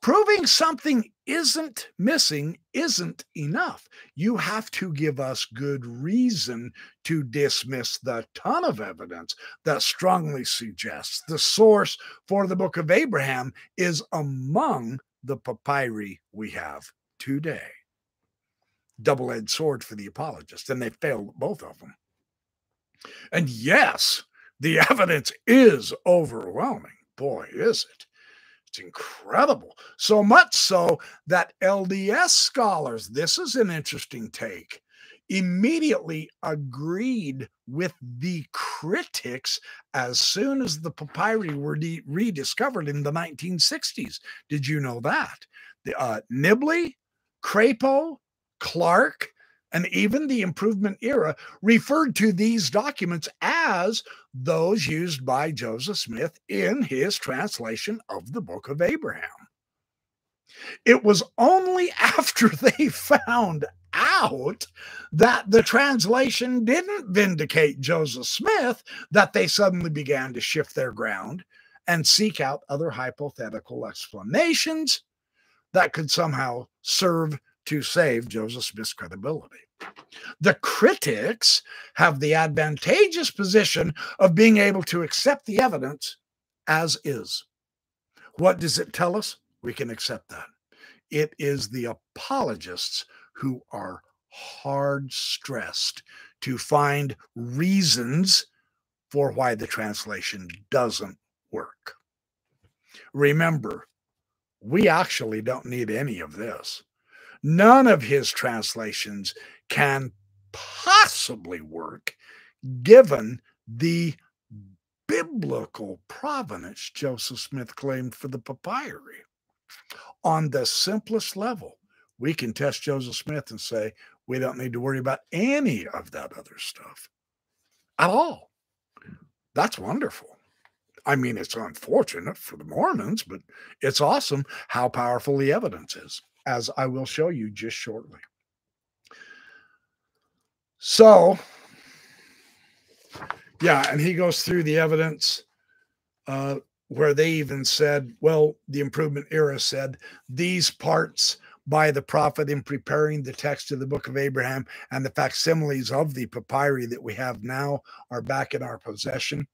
[SPEAKER 1] Proving something isn't missing isn't enough. You have to give us good reason to dismiss the ton of evidence that strongly suggests the source for the book of Abraham is among the papyri we have today. Double edged sword for the apologists, and they failed both of them. And yes, the evidence is overwhelming. Boy, is it. It's incredible. So much so that LDS scholars, this is an interesting take, immediately agreed with the critics as soon as the papyri were de- rediscovered in the 1960s. Did you know that? The, uh, Nibley, Crapo, Clarke, and even the improvement era referred to these documents as those used by Joseph Smith in his translation of the book of Abraham. It was only after they found out that the translation didn't vindicate Joseph Smith that they suddenly began to shift their ground and seek out other hypothetical explanations that could somehow serve to save Joseph Smith's credibility. The critics have the advantageous position of being able to accept the evidence as is. What does it tell us? We can accept that. It is the apologists who are hard stressed to find reasons for why the translation doesn't work. Remember, we actually don't need any of this. None of his translations can possibly work given the biblical provenance Joseph Smith claimed for the papyri. On the simplest level, we can test Joseph Smith and say, we don't need to worry about any of that other stuff at all. That's wonderful. I mean, it's unfortunate for the Mormons, but it's awesome how powerful the evidence is. as I will show you just shortly. So, yeah, and he goes through the evidence uh, where they even said, well, the improvement era said these parts by the prophet in preparing the text of the book of Abraham and the facsimiles of the papyri that we have now are back in our possession,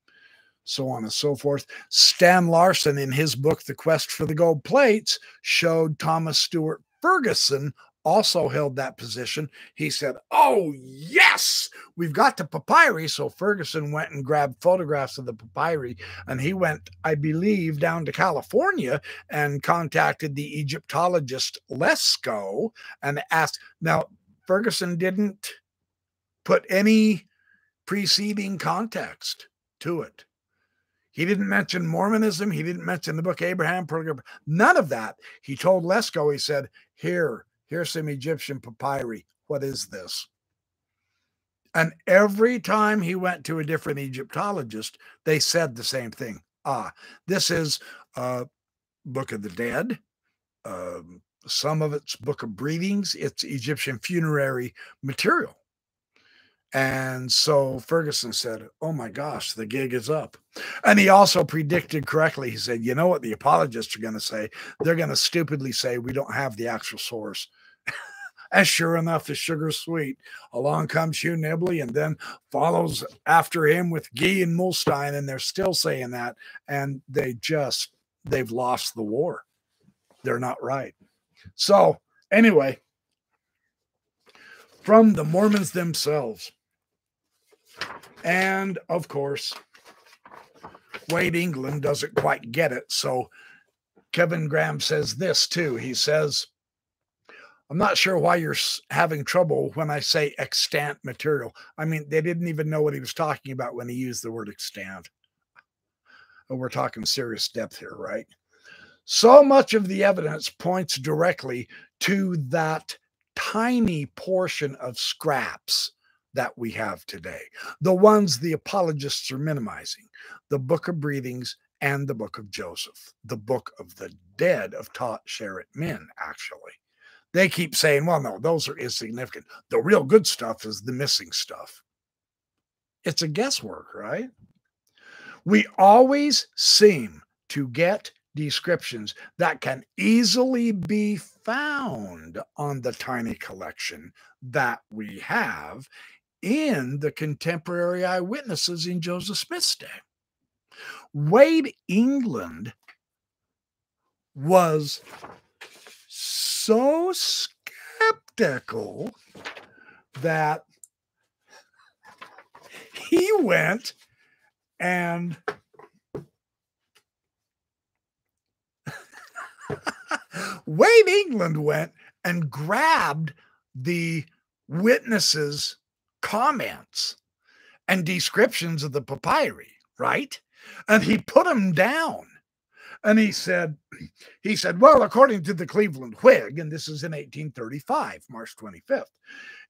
[SPEAKER 1] so on and so forth. Stan Larson, in his book, The Quest for the Gold Plates, showed Thomas Stuart Ferguson also held that position. He said, Oh, yes, we've got the papyri. So Ferguson went and grabbed photographs of the papyri and he went, I believe, down to California and contacted the Egyptologist Lesko and asked. Now, Ferguson didn't put any preceding context to it. He didn't mention Mormonism. He didn't mention the book Abraham. None of that. He told Lesko, he said, Here, Here's some Egyptian papyri. What is this? And every time he went to a different Egyptologist, they said the same thing. Ah, this is uh, Book of the Dead. Um, some of it's Book of Breathings. It's Egyptian funerary material. And so Ferguson said, Oh my gosh, the gig is up. And he also predicted correctly. He said, You know what the apologists are going to say? They're going to stupidly say, We don't have the actual source. and sure enough, the sugar's sweet. Along comes Hugh Nibley and then follows after him with Gee and Muhlestein. And they're still saying that. And they just, they've lost the war. They're not right. So, anyway, from the Mormons themselves. And of course, Wade Englund doesn't quite get it. So Kevin Graham says this too. He says, I'm not sure why you're having trouble when I say extant material. I mean, they didn't even know what he was talking about when he used the word extant. And we're talking serious depth here, right? So much of the evidence points directly to that tiny portion of scraps that we have today, the ones the apologists are minimizing the book of breathings and the book of Joseph, the book of the dead of Ta-sherit-Min, actually. They keep saying, well, no, those are insignificant. The real good stuff is the missing stuff. It's a guesswork, right? We always seem to get descriptions that can easily be found on the tiny collection that we have in the contemporary eyewitnesses in Joseph Smith's day. Wade Englund was so skeptical that he went and Wade Englund went and grabbed the witnesses' comments and descriptions of the papyri, right? And he put them down and he said, he said, well, according to the Cleveland Whig, and this is in 1835, March 25th,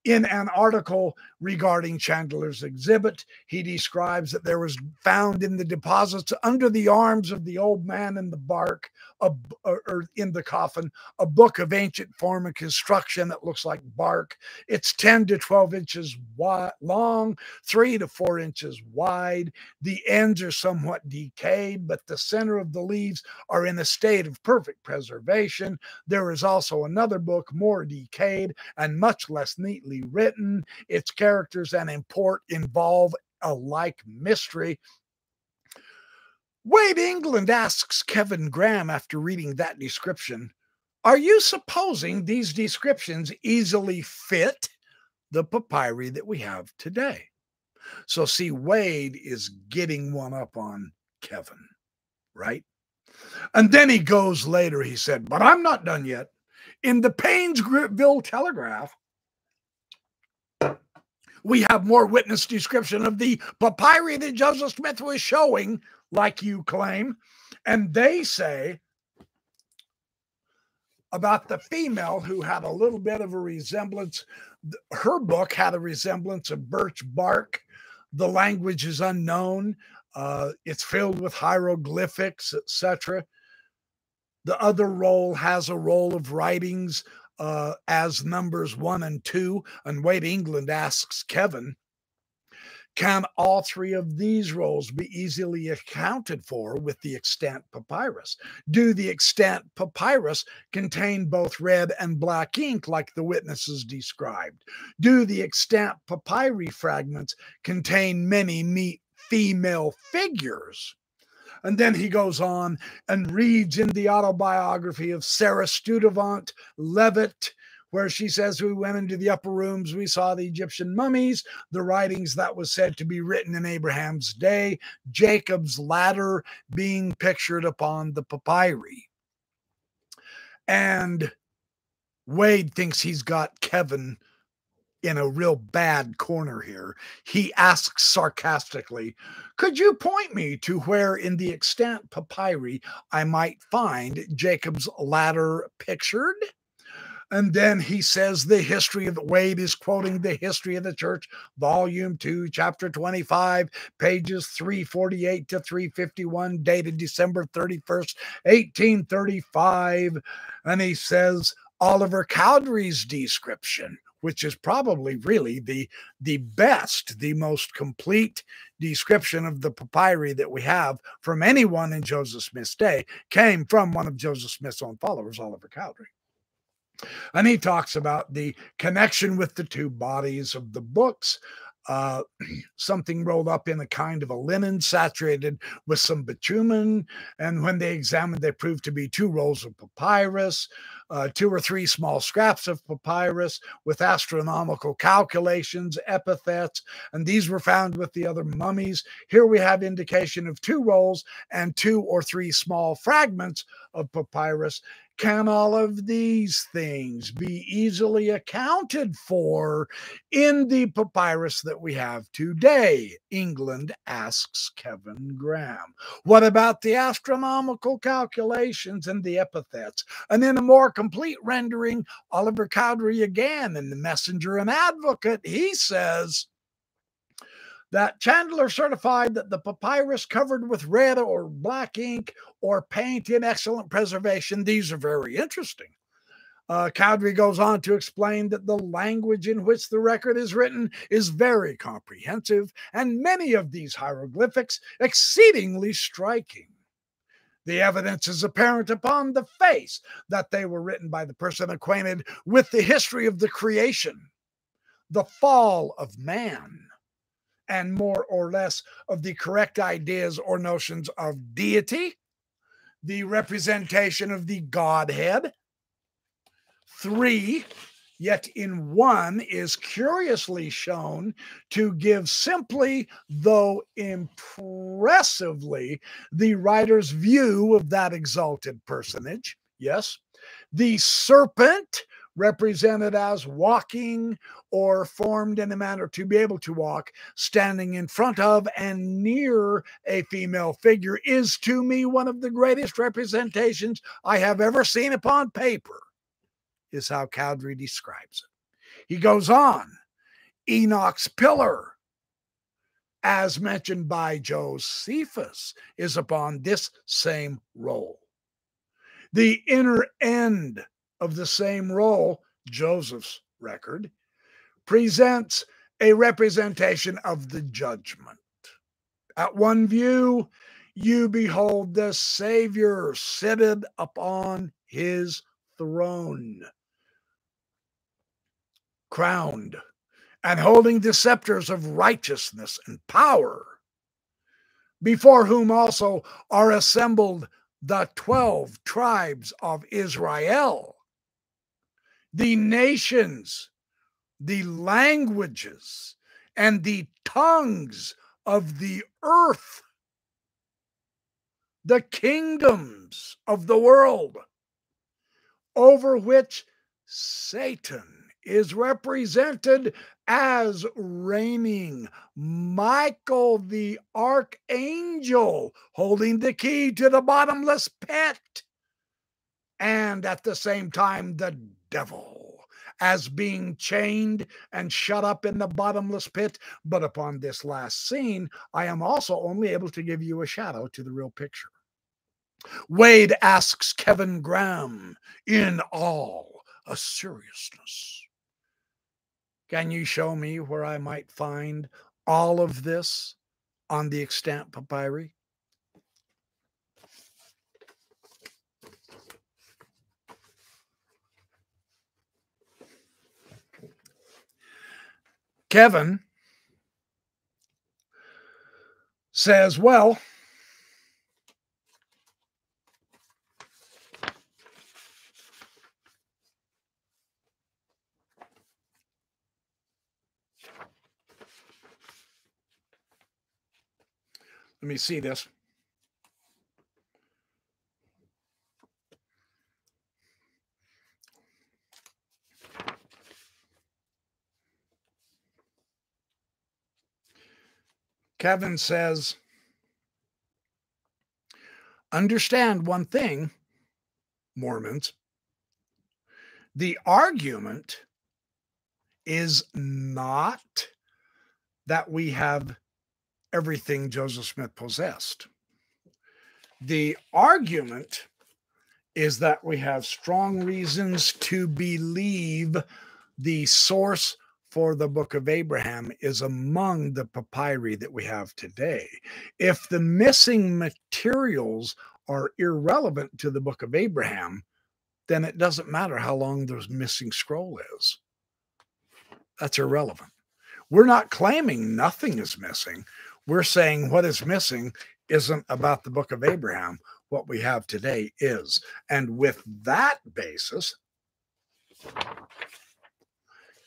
[SPEAKER 1] in an article regarding Chandler's exhibit, he describes that there was found in the deposits under the arms of the old man in the bark, a, or uh, er, in the coffin, a book of ancient form and construction that looks like bark. It's 10 to 12 inches wide, long, three to four inches wide. The ends are somewhat decayed, but the center of the leaves are in a state of perfect preservation. There is also another book, more decayed and much less neatly written. Its characters and import involve a like mystery. Wade Englund asks Kevin Graham after reading that description Are you supposing these descriptions easily fit the papyri that we have today? So, see, Wade is getting one up on Kevin, right? And then he goes later, he said, But I'm not done yet. In the Painesville Telegraph, we have more witness description of the papyri that Joseph Smith was showing, like you claim. And they say about the female who had a little bit of a resemblance. Her book had a resemblance of birch bark. The language is unknown. Uh, it's filled with hieroglyphics, etc. The other roll has a roll of writings uh, as numbers one and two. And Wade Englund asks Kevin, can all three of these rolls be easily accounted for with the extant papyrus? Do the extant papyrus contain both red and black ink like the witnesses described? Do the extant papyri fragments contain many female figures? And then he goes on and reads in the autobiography of Sarah Studevant Leavitt, where she says, We went into the upper rooms, we saw the Egyptian mummies, the writings that was said to be written in Abraham's day, Jacob's ladder being pictured upon the papyri. And Wade thinks he's got Kevin in a real bad corner here. He asks sarcastically, Could you point me to where in the extant papyri I might find Jacob's ladder pictured? And then he says the history of the Wade is quoting the history of the church, volume 2, chapter 25, pages 348 to 351, dated December 31st, 1835. And he says Oliver Cowdery's description which is probably really the the best, the most complete description of the papyri that we have from anyone in Joseph Smith's day, came from one of Joseph Smith's own followers, Oliver Cowdery. And he talks about the connection with the two bodies of the books, uh, something rolled up in a kind of a linen saturated with some bitumen. And when they examined, they proved to be two rolls of papyrus, uh, two or three small scraps of papyrus with astronomical calculations, epithets, and these were found with the other mummies. Here we have indication of two rolls and two or three small fragments of papyrus. Can all of these things be easily accounted for in the papyrus that we have today? Englund asks Kevin Graham. What about the astronomical calculations and the epithets? And in a more complete rendering, Oliver Cowdery again in The Messenger and Advocate, he says, that Chandler certified that the papyrus covered with red or black ink or paint in excellent preservation. These are very interesting. Uh, Cowdery goes on to explain that the language in which the record is written is very comprehensive, and many of these hieroglyphics exceedingly striking. The evidence is apparent upon the face that they were written by the person acquainted with the history of the creation, the fall of man, and more or less of the correct ideas or notions of deity, the representation of the Godhead. Three, yet in one is curiously shown to give simply, though impressively, the writer's view of that exalted personage. Yes. The serpent represented as walking or formed in a manner to be able to walk, standing in front of and near a female figure, is to me one of the greatest representations I have ever seen upon paper, is how Cowdery describes it. He goes on Enoch's pillar. As mentioned by Josephus, is upon this same roll. The inner end of the same roll, Joseph's record, presents a representation of the judgment. At one view, you behold the Savior seated upon his throne, crowned and holding the scepters of righteousness and power, before whom also are assembled the 12 tribes of Israel the nations, the languages, and the tongues of the earth, the kingdoms of the world, over which Satan is represented as reigning. Michael the archangel holding the key to the bottomless pit. And at the same time, the devil as being chained and shut up in the bottomless pit. But upon this last scene, I am also only able to give you a shadow to the real picture. Wade asks Kevin Graham in all a seriousness. Can you show me where I might find all of this on the extant papyri? Kevin says, Well, Let me see this. Kevin says, understand one thing, Mormons. The argument is not that we have everything Joseph Smith possessed. The argument is that we have strong reasons to believe the source for the book of Abraham is among the papyri that we have today. If the missing materials are irrelevant to the book of Abraham, then it doesn't matter how long the missing scroll is. That's irrelevant. We're not claiming nothing is missing. We're saying what is missing isn't about the book of Abraham. What we have today is. And with that basis,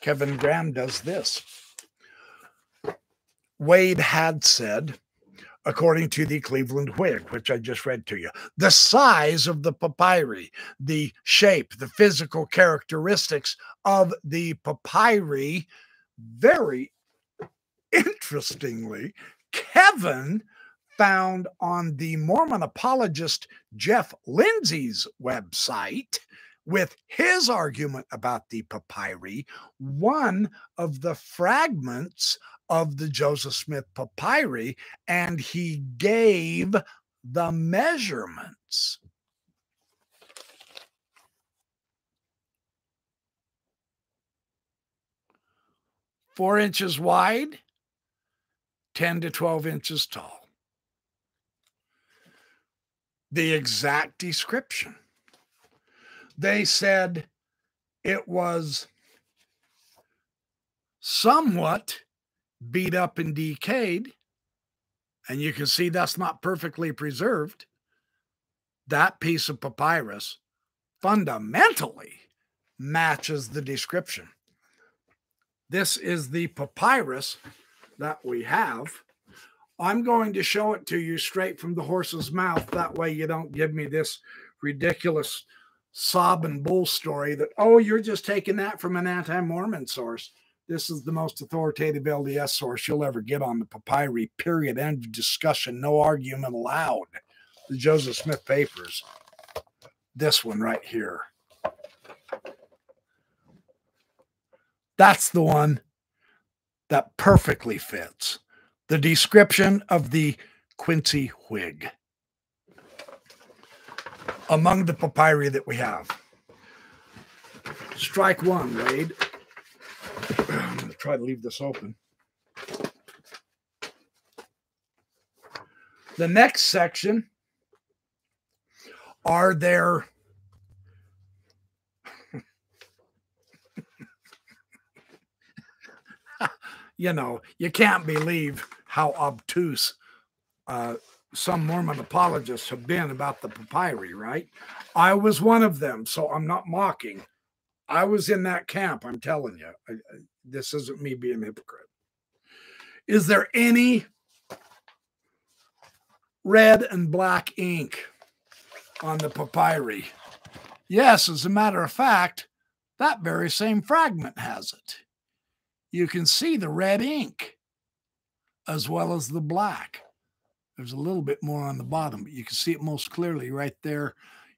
[SPEAKER 1] Kevin Graham does this. Wade had said, according to the Cleveland Whig, which I just read to you, the size of the papyri, the shape, the physical characteristics of the papyri, very interestingly, Kevin found on the Mormon apologist Jeff Lindsay's website with his argument about the papyri, one of the fragments of the Joseph Smith papyri, and he gave the measurements. Four inches wide, 10 to 12 inches tall. The exact description. They said it was somewhat beat up and decayed. And you can see that's not perfectly preserved. That piece of papyrus fundamentally matches the description. This is the papyrus that we have. I'm going to show it to you straight from the horse's mouth. That way, you don't give me this ridiculous sob and bull story that, oh, you're just taking that from an anti Mormon source. This is the most authoritative LDS source you'll ever get on the papyri, period. End of discussion. No argument allowed. The Joseph Smith papers. This one right here. That's the one that perfectly fits the description of the Quincy Whig among the papyri that we have. Strike one, Wade. I'm going to try to leave this open. The next section are there you know, you can't believe how obtuse uh, some Mormon apologists have been about the papyri, right? I was one of them, so I'm not mocking. I was in that camp, I'm telling you. I, I, this isn't me being a hypocrite. Is there any red and black ink on the papyri? Yes, as a matter of fact, that very same fragment has it you can see the red ink as well as the black. There's a little bit more on the bottom, but you can see it most clearly right there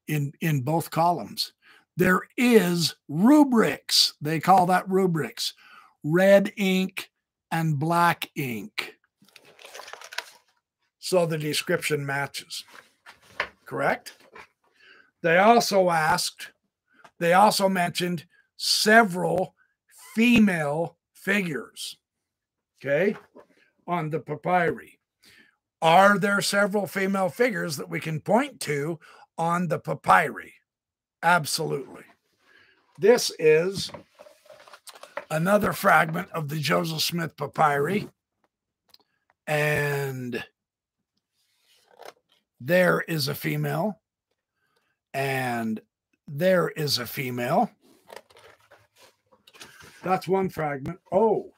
[SPEAKER 1] in, in both columns. There is rubrics. They call that rubrics red ink and black ink. So the description matches. correct? They also asked, they also mentioned several female figures, okay, on the papyri. Are there several female figures that we can point to on the papyri? Absolutely. This is another fragment of the Joseph Smith papyri. And there is a female. And there is a female. That's one fragment. Oh,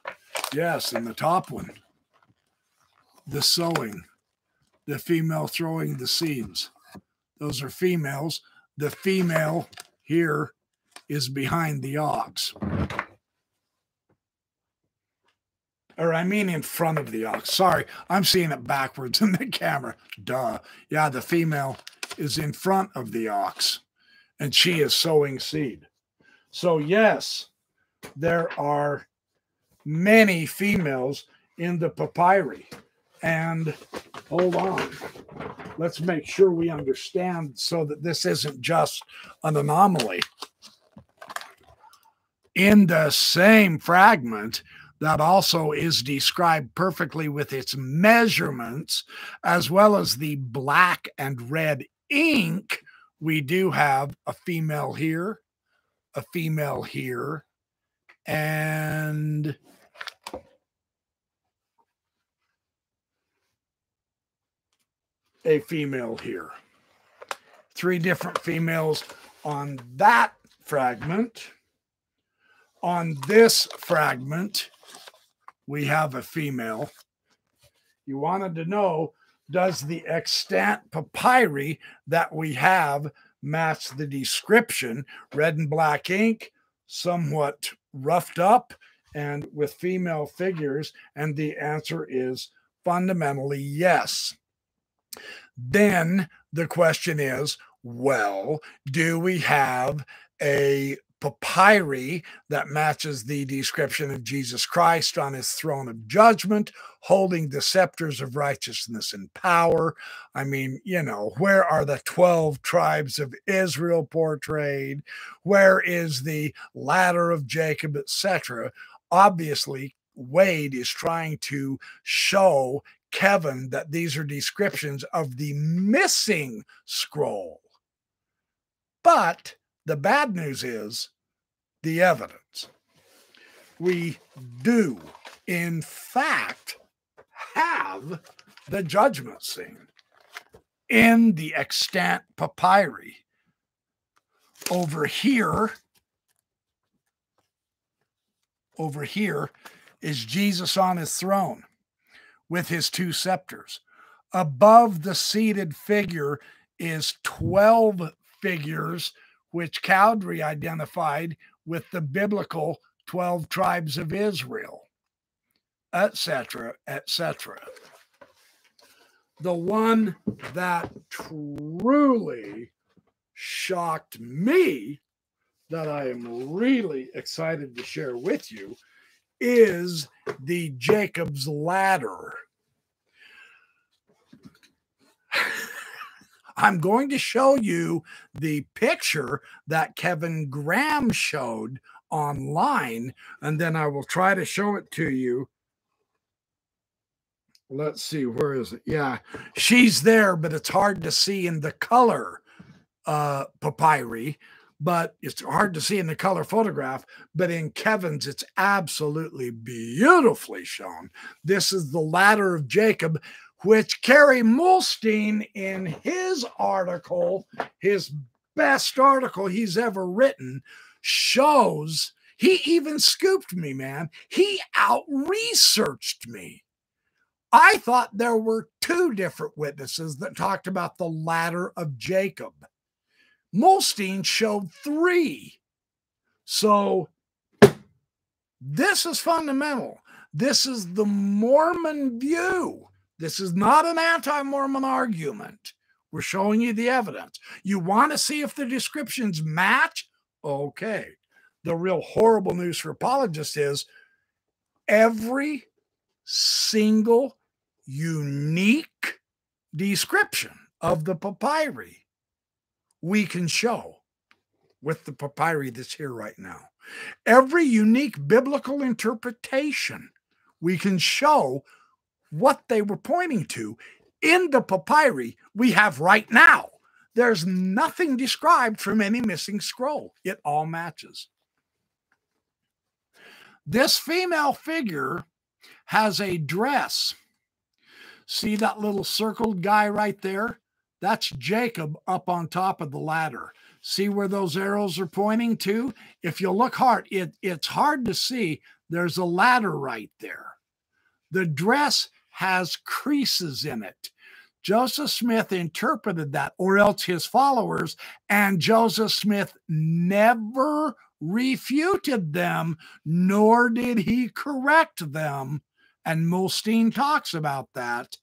[SPEAKER 1] yes, and the top one. The sowing, the female throwing the seeds. Those are females. The female here is behind the ox. Or I mean in front of the ox. Sorry, I'm seeing it backwards in the camera. Duh. Yeah, the female is in front of the ox and she is sowing seed. So, yes, there are many females in the papyri. And hold on, let's make sure we understand so that this isn't just an anomaly. In the same fragment, that also is described perfectly with its measurements, as well as the black and red ink. We do have a female here, a female here, and a female here. Three different females on that fragment. On this fragment, we have a female. You wanted to know does the extant papyri that we have match the description? Red and black ink, somewhat roughed up and with female figures? And the answer is fundamentally yes. Then the question is well, do we have a papyri that matches the description of Jesus Christ on his throne of judgment, holding the scepters of righteousness and power. I mean, you know, where are the 12 tribes of Israel portrayed? Where is the ladder of Jacob, etc.? Obviously, Wade is trying to show Kevin that these are descriptions of the missing scroll. But the bad news is the evidence. We do, in fact, have the judgment scene in the extant papyri. Over here, over here is Jesus on his throne with his two scepters. Above the seated figure is 12 figures, which Cowdery identified with the biblical 12 tribes of Israel, etc., etc. The one that truly shocked me, that I am really excited to share with you, is the Jacob's ladder. I'm going to show you the picture that Kevin Graham showed online, and then I will try to show it to you. Let's see, where is it? Yeah, she's there, but it's hard to see in the color uh, papyri, but it's hard to see in the color photograph. But in Kevin's, it's absolutely beautifully shown. This is the ladder of Jacob which Kerry Muhlestein, in his article, his best article he's ever written, shows he even scooped me, man. He out researched me. I thought there were two different witnesses that talked about the ladder of Jacob. Muhlestein showed three. So this is fundamental. This is the Mormon view. This is not an anti Mormon argument. We're showing you the evidence. You want to see if the descriptions match? Okay. The real horrible news for apologists is every single unique description of the papyri we can show with the papyri that's here right now. Every unique biblical interpretation we can show what they were pointing to in the papyri we have right now. There's nothing described from any missing scroll. It all matches. This female figure has a dress. See that little circled guy right there? That's Jacob up on top of the ladder. See where those arrows are pointing to? If you look hard, it, it's hard to see. There's a ladder right there. The dress has creases in it. Joseph Smith interpreted that, or else his followers, and Joseph Smith never refuted them, nor did he correct them. And Muhlestein talks about that.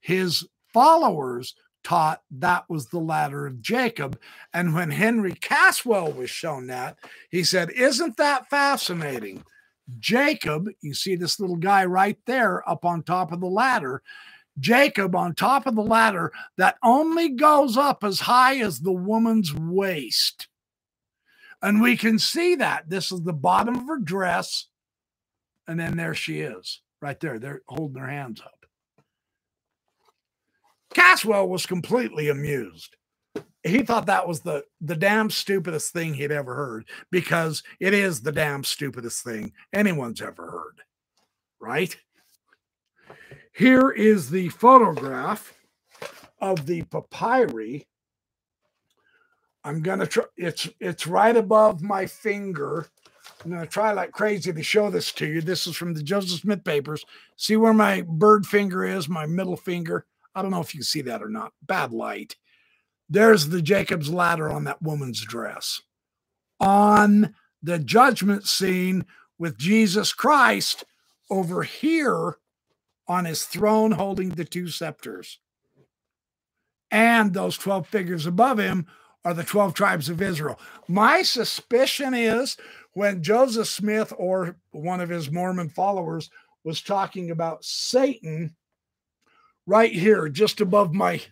[SPEAKER 1] His followers taught that was the ladder of Jacob. And when Henry Caswell was shown that, he said, Isn't that fascinating? Jacob, you see this little guy right there up on top of the ladder. Jacob on top of the ladder that only goes up as high as the woman's waist. And we can see that. This is the bottom of her dress. And then there she is, right there. They're holding their hands up. Caswell was completely amused. He thought that was the the damn stupidest thing he'd ever heard because it is the damn stupidest thing anyone's ever heard. Right? Here is the photograph of the papyri. I'm gonna try it's it's right above my finger. I'm gonna try like crazy to show this to you. This is from the Joseph Smith papers. See where my bird finger is, my middle finger. I don't know if you see that or not. Bad light. There's the Jacob's ladder on that woman's dress. On the judgment scene with Jesus Christ over here on his throne holding the two scepters. And those 12 figures above him are the 12 tribes of Israel. My suspicion is when Joseph Smith or one of his Mormon followers was talking about Satan, right here, just above my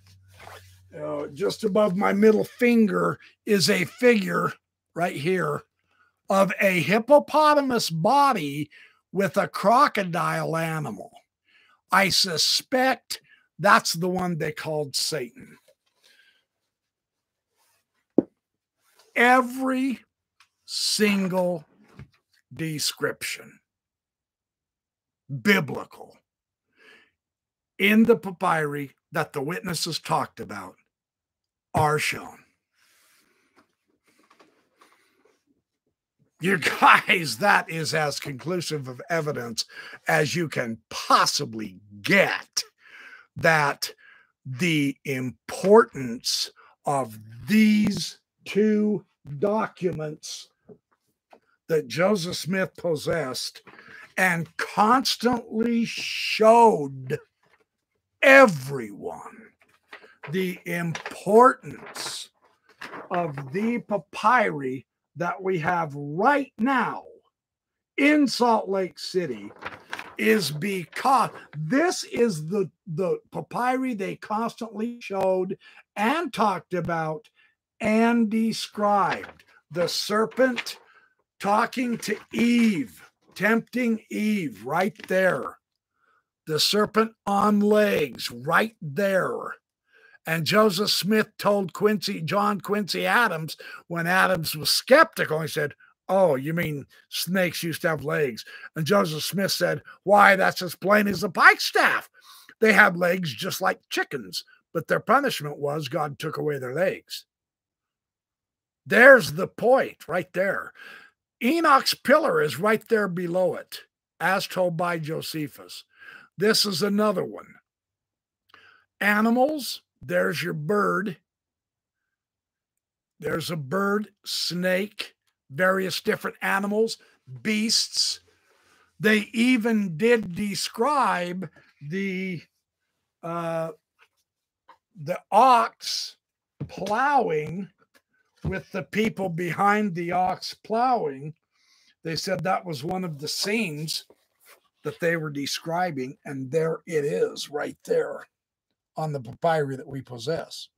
[SPEAKER 1] uh, just above my middle finger is a figure right here of a hippopotamus body with a crocodile animal. I suspect that's the one they called Satan. Every single description, biblical, in the papyri that the witnesses talked about are shown. You guys, that is as conclusive of evidence as you can possibly get that the importance of these two documents that Joseph Smith possessed and constantly showed everyone the importance of the papyri that we have right now in Salt Lake City is because this is the the papyri they constantly showed and talked about and described. The serpent talking to Eve tempting Eve right there the serpent on legs right there. And Joseph Smith told Quincy, John Quincy Adams, when Adams was skeptical, he said, Oh, you mean snakes used to have legs? And Joseph Smith said, Why, that's as plain as a pike staff. They have legs just like chickens, but their punishment was God took away their legs. There's the point right there. Enoch's pillar is right there below it, as told by Josephus. This is another one. Animals, there's your bird. There's a bird, snake, various different animals, beasts. They even did describe the uh, the ox plowing with the people behind the ox plowing. They said that was one of the scenes that they were describing, and there it is right there on the papyri that we possess.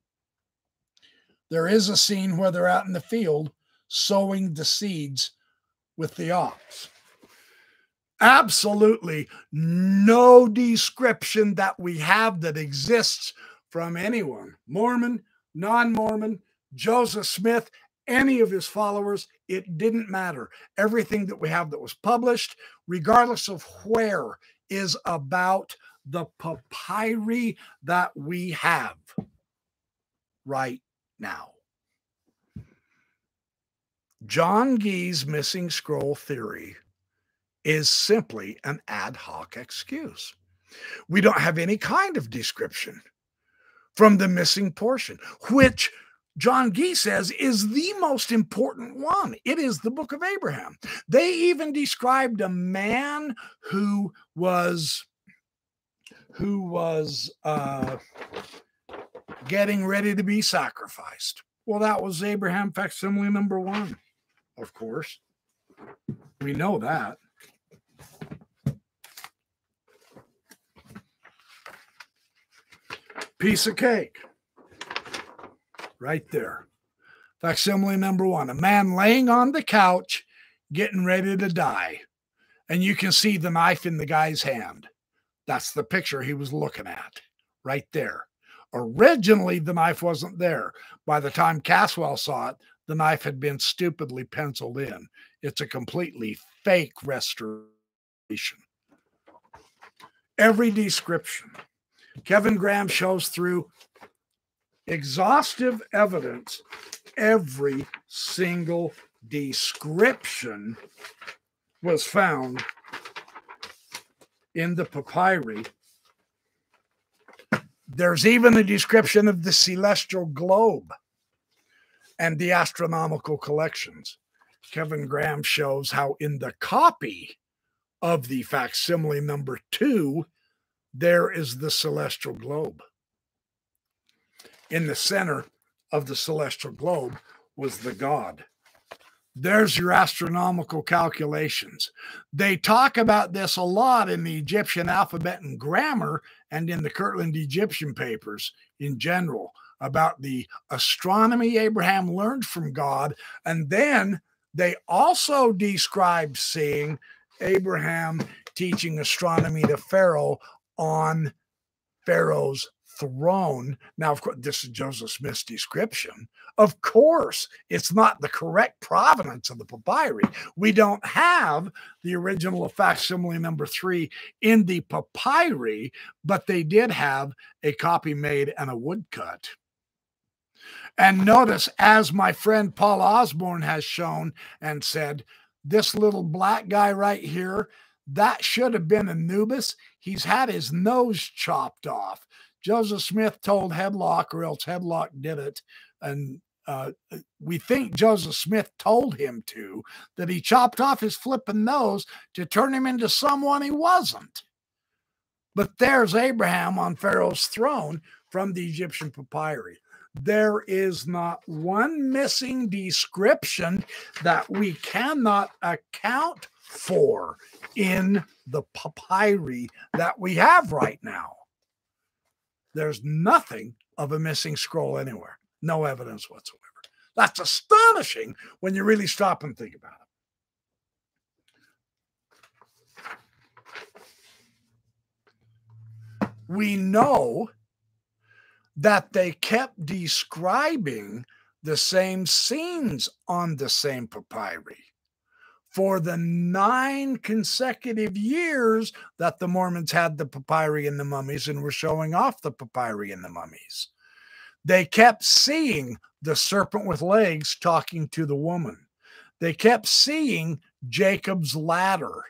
[SPEAKER 1] There is a scene where they're out in the field sowing the seeds with the ox. Absolutely no description that we have that exists from anyone Mormon, non Mormon, Joseph Smith, any of his followers. It didn't matter. Everything that we have that was published, regardless of where, is about the papyri that we have right now. John Gee's missing scroll theory is simply an ad hoc excuse. We don't have any kind of description from the missing portion, which John Gee says is the most important one. It is the book of Abraham. They even described a man who was who was uh, getting ready to be sacrificed. Well, that was Abraham facsimile number one, of course. We know that. Piece of cake. Right there. Facsimile number one a man laying on the couch, getting ready to die. And you can see the knife in the guy's hand. That's the picture he was looking at right there. Originally, the knife wasn't there. By the time Caswell saw it, the knife had been stupidly penciled in. It's a completely fake restoration. Every description. Kevin Graham shows through exhaustive evidence every single description was found in the papyri. There's even a description of the celestial globe and the astronomical collections. Kevin Graham shows how in the copy of the facsimile number two, there is the celestial globe. In the center of the celestial globe was the God. There's your astronomical calculations. They talk about this a lot in the Egyptian alphabet and grammar and in the Kirtland Egyptian papers in general about the astronomy Abraham learned from God. And then they also describe seeing Abraham teaching astronomy to Pharaoh on Pharaoh's throne. Now, of course, this is Joseph Smith's description. Of course, it's not the correct provenance of the papyri. We don't have the original facsimile number three in the papyri, but they did have a copy made and a woodcut. And notice, as my friend Paul Osborne has shown and said, this little black guy right here, that should have been Anubis. He's had his nose chopped off. Joseph Smith told Hedlock, or else Hedlock did it. And uh, we think Joseph Smith told him to, that he chopped off his flipping nose to turn him into someone he wasn't. But there's Abraham on Pharaoh's throne from the Egyptian papyri. There is not one missing description that we cannot account for in the papyri that we have right now. There's nothing of a missing scroll anywhere, no evidence whatsoever. That's astonishing when you really stop and think about it. We know that they kept describing the same scenes on the same papyri for the nine consecutive years that the Mormons had the papyri and the mummies and were showing off the papyri and the mummies. They kept seeing the serpent with legs talking to the woman. They kept seeing Jacob's ladder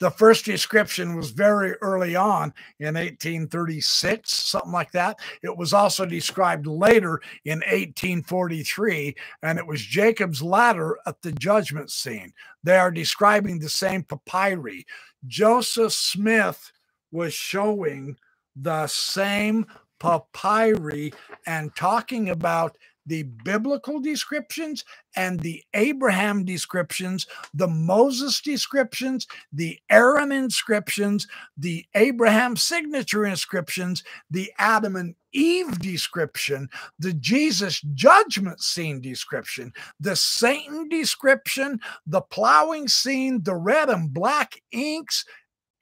[SPEAKER 1] the first description was very early on in 1836, something like that. It was also described later in 1843, and it was Jacob's ladder at the judgment scene. They are describing the same papyri. Joseph Smith was showing the same papyri and talking about the biblical descriptions and the Abraham descriptions, the Moses descriptions, the Aaron inscriptions, the Abraham signature inscriptions, the Adam and Eve description, the Jesus judgment scene description, the Satan description, the plowing scene, the red and black inks,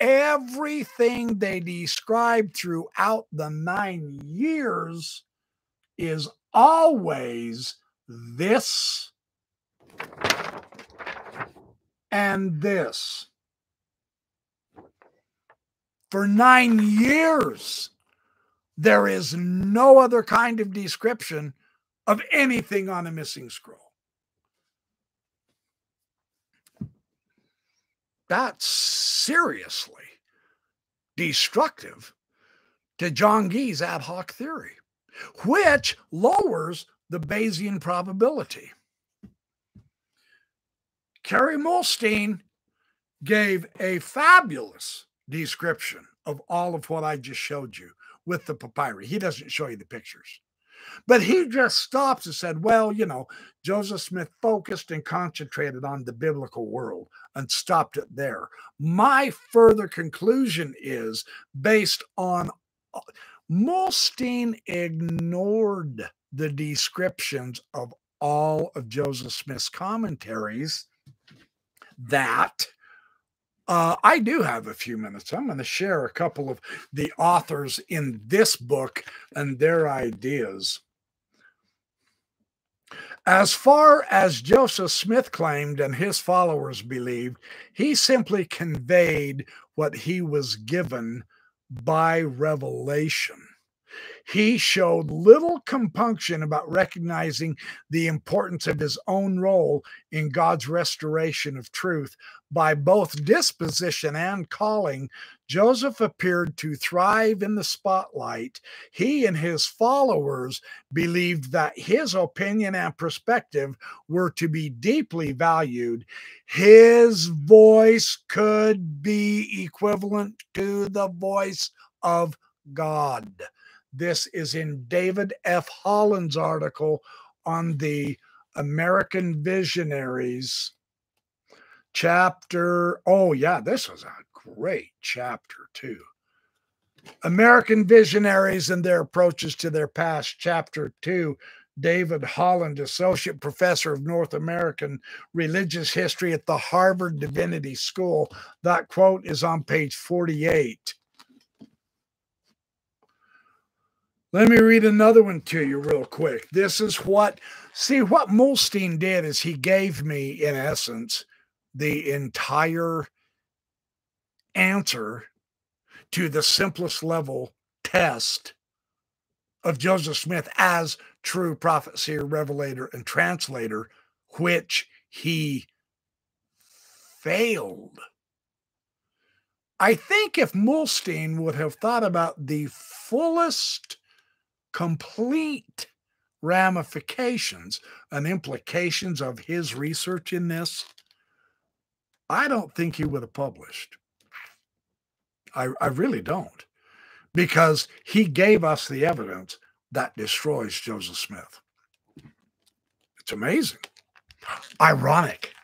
[SPEAKER 1] everything they describe throughout the nine years is always this and this. For nine years, there is no other kind of description of anything on a missing scroll. That's seriously destructive to John Gee's ad hoc theory, which lowers the Bayesian probability. Kerry Muhlestein gave a fabulous description of all of what I just showed you with the papyri. He doesn't show you the pictures. But he just stops and said, well, you know, Joseph Smith focused and concentrated on the biblical world and stopped it there. My further conclusion is based on uh, Muhlestein ignored the descriptions of all of Joseph Smith's commentaries that uh, I do have a few minutes. I'm going to share a couple of the authors in this book and their ideas. As far as Joseph Smith claimed and his followers believed, he simply conveyed what he was given by revelation. He showed little compunction about recognizing the importance of his own role in God's restoration of truth. By both disposition and calling, Joseph appeared to thrive in the spotlight. He and his followers believed that his opinion and perspective were to be deeply valued. His voice could be equivalent to the voice of God. This is in David F. Holland's article on the American Visionaries chapter. Oh, yeah, this was a great chapter, too. American Visionaries and Their Approaches to Their Past, chapter two. David Holland, Associate Professor of North American Religious History at the Harvard Divinity School. That quote is on page 48. Let me read another one to you real quick. This is what, see, what Muhlestein did is he gave me, in essence, the entire answer to the simplest level test of Joseph Smith as true prophet, seer, revelator, and translator, which he failed. I think if Muhlestein would have thought about the fullest complete ramifications and implications of his research in this, I don't think he would have published. I, I really don't, because he gave us the evidence that destroys Joseph Smith. It's amazing, ironic.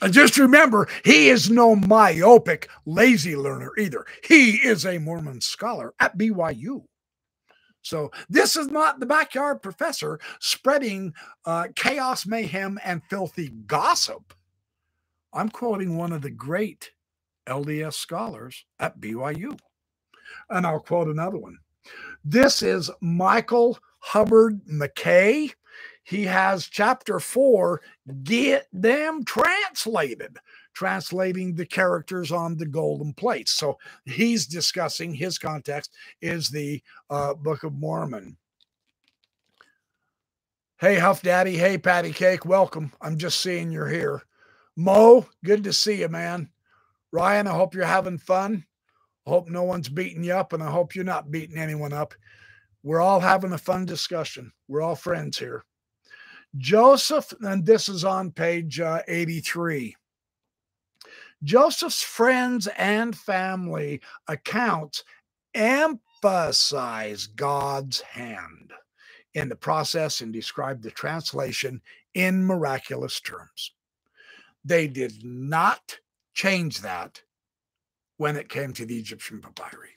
[SPEAKER 1] And just remember, he is no myopic, lazy learner either. He is a Mormon scholar at BYU. So this is not the backyard professor spreading uh, chaos, mayhem, and filthy gossip. I'm quoting one of the great LDS scholars at BYU. And I'll quote another one. This is Michael Hubbard MacKay. He has chapter four, Get Them Translated translating the characters on the golden plates. So he's discussing his context is the uh, Book of Mormon. Hey, Huff Daddy. Hey, Patty Cake. Welcome. I'm just seeing you're here. Mo, good to see you, man. Ryan, I hope you're having fun. I hope no one's beating you up, and I hope you're not beating anyone up. We're all having a fun discussion. We're all friends here. Joseph, and this is on page uh, 83. Joseph's friends and family accounts emphasize God's hand in the process and describe the translation in miraculous terms. They did not change that when it came to the Egyptian papyri.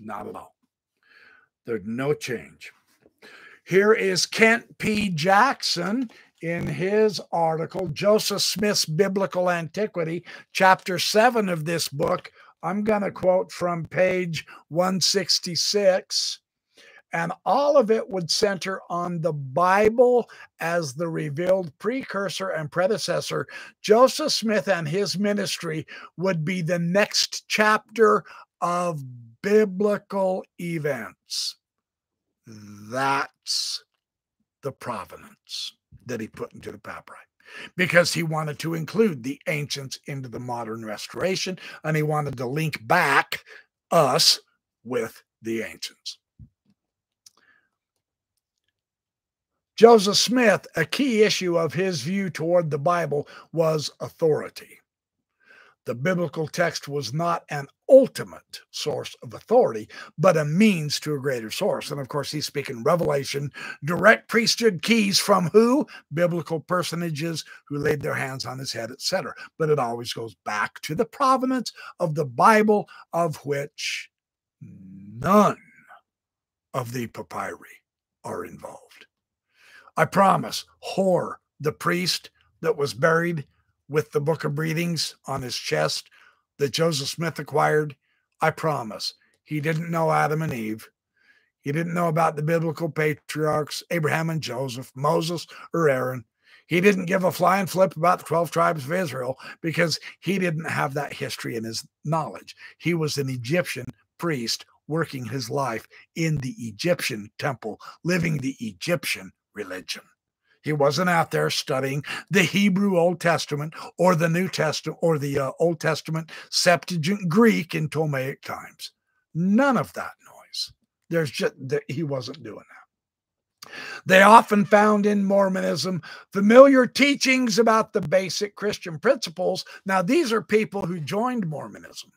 [SPEAKER 1] Not at all. There's no change. Here is Kent P. Jackson in his article, Joseph Smith's Biblical Antiquity, chapter 7 of this book. I'm going to quote from page 166 and all of it would center on the Bible as the revealed precursor and predecessor. Joseph Smith and his ministry would be the next chapter of biblical events. That's the provenance that he put into the papyri because he wanted to include the ancients into the modern restoration and he wanted to link back us with the ancients. Joseph Smith, a key issue of his view toward the Bible was authority. The biblical text was not an ultimate source of authority, but a means to a greater source. And of course, he's speaking revelation, direct priesthood keys from who? Biblical personages who laid their hands on his head, etc. But it always goes back to the provenance of the Bible, of which none of the papyri are involved. I promise, Hor, the priest that was buried with the book of breathings on his chest that Joseph Smith acquired, I promise, he didn't know Adam and Eve. He didn't know about the biblical patriarchs, Abraham and Joseph, Moses or Aaron. He didn't give a flying flip about the 12 tribes of Israel because he didn't have that history in his knowledge. He was an Egyptian priest working his life in the Egyptian temple, living the Egyptian religion. He wasn't out there studying the Hebrew Old Testament or the New Testament or the uh, Old Testament Septuagint Greek in Ptolemaic times. None of that noise. There's just that he wasn't doing that. They often found in Mormonism familiar teachings about the basic Christian principles. Now, these are people who joined Mormonism.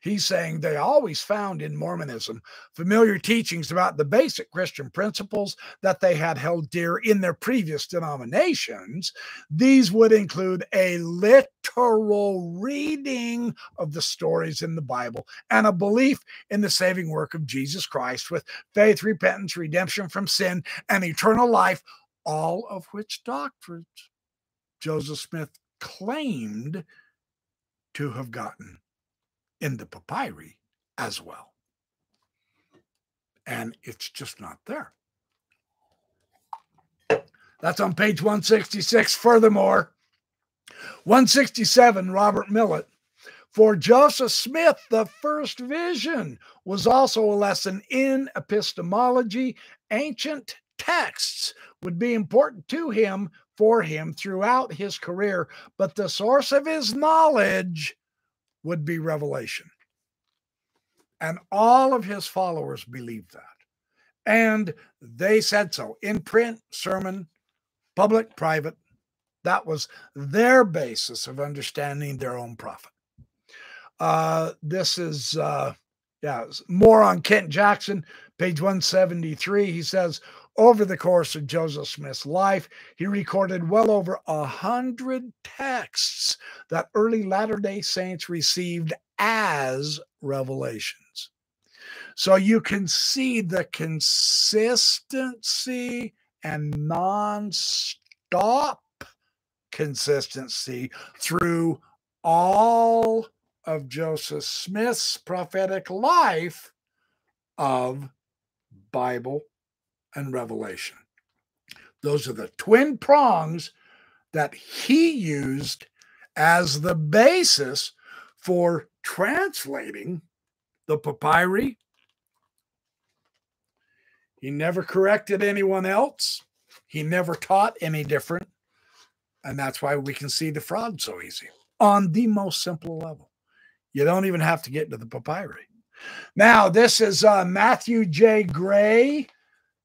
[SPEAKER 1] He's saying they always found in Mormonism familiar teachings about the basic Christian principles that they had held dear in their previous denominations. These would include a literal reading of the stories in the Bible and a belief in the saving work of Jesus Christ with faith, repentance, redemption from sin, and eternal life, all of which doctrines Joseph Smith claimed to have gotten in the papyri as well. And it's just not there. That's on page 166. Furthermore, 167, Robert Millet. For Joseph Smith, the first vision was also a lesson in epistemology. Ancient texts would be important to him for him throughout his career, but the source of his knowledge would be revelation. And all of his followers believed that. And they said so in print, sermon, public, private. That was their basis of understanding their own prophet. Uh, this is, uh, yeah, more on Kent Jackson, page 173. He says, over the course of Joseph Smith's life, he recorded well over a hundred texts that early Latter day Saints received as revelations. So you can see the consistency and non-stop consistency through all of Joseph Smith's prophetic life of Bible and revelation. Those are the twin prongs that he used as the basis for translating the papyri. He never corrected anyone else. He never taught any different. And that's why we can see the fraud so easy on the most simple level. You don't even have to get into the papyri. Now, this is uh, Matthew J. Grey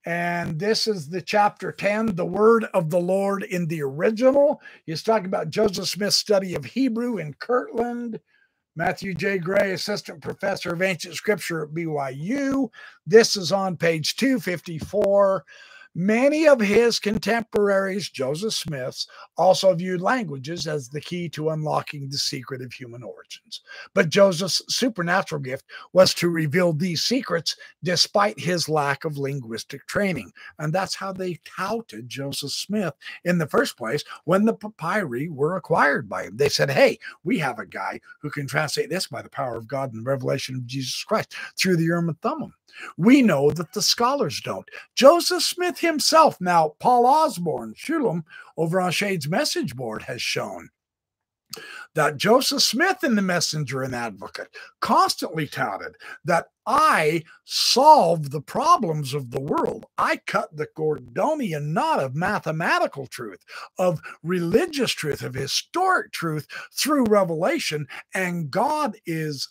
[SPEAKER 1] and this is the chapter 10, the word of the Lord in the original. He's talking about Joseph Smith's study of Hebrew in Kirtland, Matthew J. Grey, Assistant Professor of Ancient Scripture at BYU. This is on page 254. Many of his contemporaries, Joseph Smith's, also viewed languages as the key to unlocking the secret of human origins. But Joseph's supernatural gift was to reveal these secrets despite his lack of linguistic training. And that's how they touted Joseph Smith in the first place when the papyri were acquired by him. They said, Hey, we have a guy who can translate this by the power of God and the revelation of Jesus Christ through the Urim and Thummim. We know that the scholars don't. Joseph Smith himself, now Paul Osborne, Shulam, over on Shade's message board, has shown that Joseph Smith in the Messenger and Advocate constantly touted that I solve the problems of the world. I cut the Gordonian knot of mathematical truth, of religious truth, of historic truth through revelation, and God is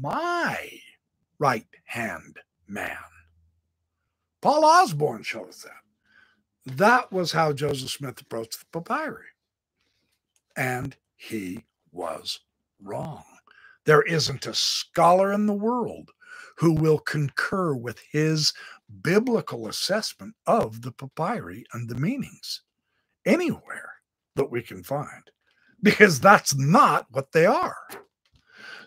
[SPEAKER 1] my right hand man. Paul Osborne shows that. That was how Joseph Smith approached the papyri. And he was wrong. There isn't a scholar in the world who will concur with his biblical assessment of the papyri and the meanings anywhere that we can find, because that's not what they are.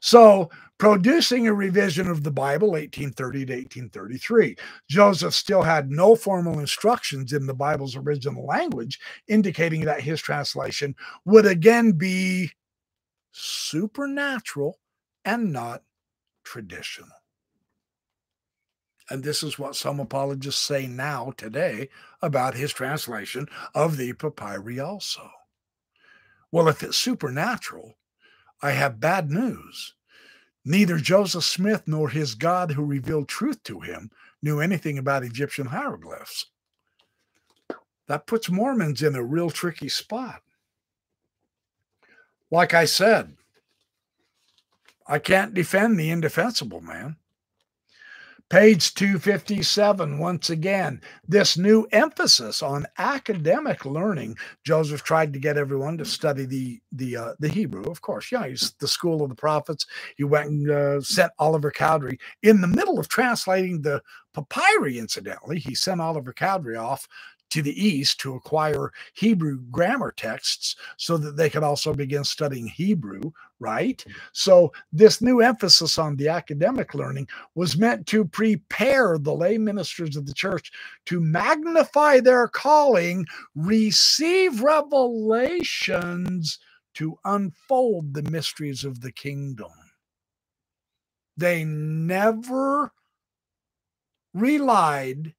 [SPEAKER 1] So producing a revision of the Bible, 1830 to 1833. Joseph still had no formal instructions in the Bible's original language, indicating that his translation would again be supernatural and not traditional. And this is what some apologists say now, today, about his translation of the papyri also. Well, if it's supernatural, I have bad news Neither Joseph Smith nor his God who revealed truth to him knew anything about Egyptian hieroglyphs. That puts Mormons in a real tricky spot. Like I said, I can't defend the indefensible, man. Page 257, once again, this new emphasis on academic learning. Joseph tried to get everyone to study the the uh, the Hebrew, of course. Yeah, he's the school of the prophets. He went and uh, sent Oliver Cowdery in the middle of translating the papyri, incidentally. He sent Oliver Cowdery off to the east to acquire Hebrew grammar texts so that they could also begin studying Hebrew, right? So, this new emphasis on the academic learning was meant to prepare the lay ministers of the church to magnify their calling, receive revelations to unfold the mysteries of the kingdom. They never relied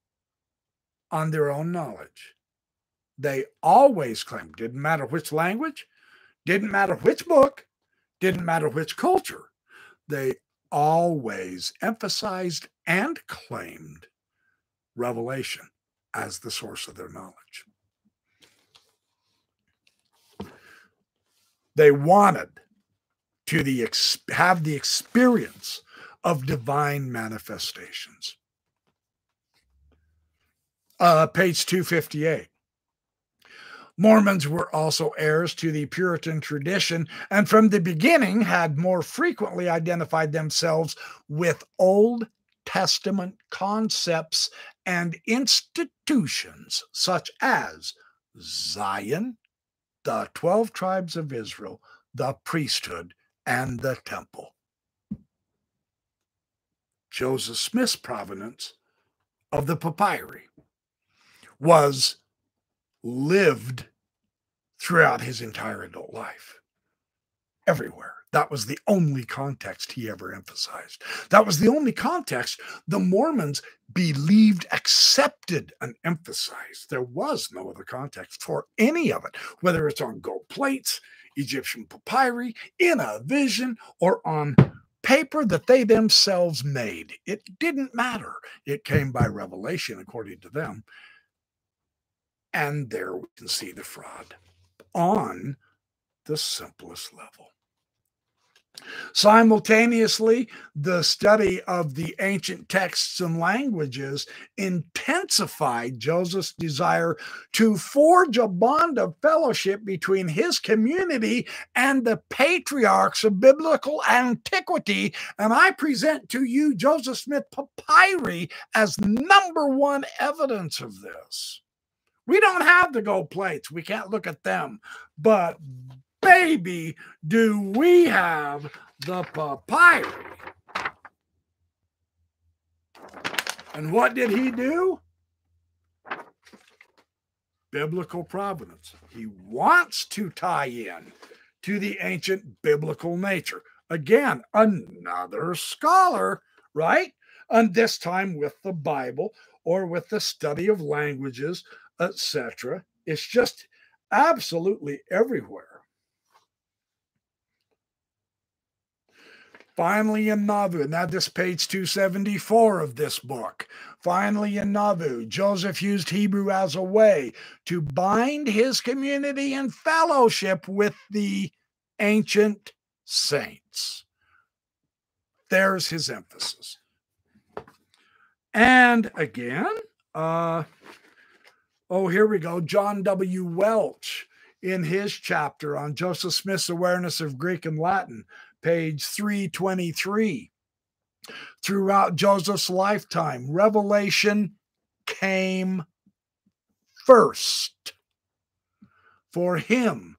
[SPEAKER 1] on their own knowledge. They always claimed, didn't matter which language, didn't matter which book, didn't matter which culture, they always emphasized and claimed revelation as the source of their knowledge. They wanted to the have the experience of divine manifestations uh, page 258. Mormons were also heirs to the Puritan tradition and from the beginning had more frequently identified themselves with Old Testament concepts and institutions such as Zion, the 12 tribes of Israel, the priesthood, and the temple. Joseph Smith's provenance of the papyri was lived throughout his entire adult life, everywhere. That was the only context he ever emphasized. That was the only context the Mormons believed, accepted, and emphasized. There was no other context for any of it, whether it's on gold plates, Egyptian papyri, in a vision, or on paper that they themselves made. It didn't matter. It came by revelation, according to them. And there we can see the fraud on the simplest level. Simultaneously, the study of the ancient texts and languages intensified Joseph's desire to forge a bond of fellowship between his community and the patriarchs of biblical antiquity. And I present to you Joseph Smith papyri as number one evidence of this. We don't have the gold plates, we can't look at them, but baby, do we have the papyri. And what did he do? Biblical providence. He wants to tie in to the ancient biblical nature. Again, another scholar, right? And this time with the Bible or with the study of languages, etc. It's just absolutely everywhere. Finally, in Nauvoo, and that is page 274 of this book. Finally, in Nauvoo, Joseph used Hebrew as a way to bind his community in fellowship with the ancient saints. There's his emphasis. And again, uh, oh, here we go. John W. Welch in his chapter on Joseph Smith's awareness of Greek and Latin page 323. Throughout Joseph's lifetime, revelation came first. For him,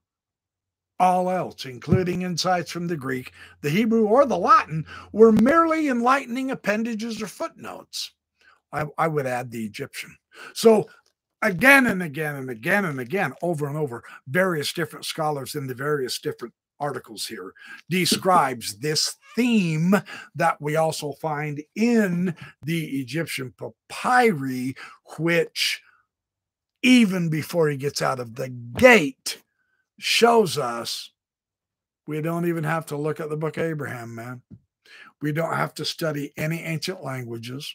[SPEAKER 1] all else, including insights from the Greek, the Hebrew, or the Latin, were merely enlightening appendages or footnotes. I, I, would add the Egyptian. So, again and again and again and again, over and over, various different scholars in the various different articles here describes this theme that we also find in the Egyptian papyri, which even before he gets out of the gate shows us we don't even have to look at the book of Abraham, man. We don't have to study any ancient languages.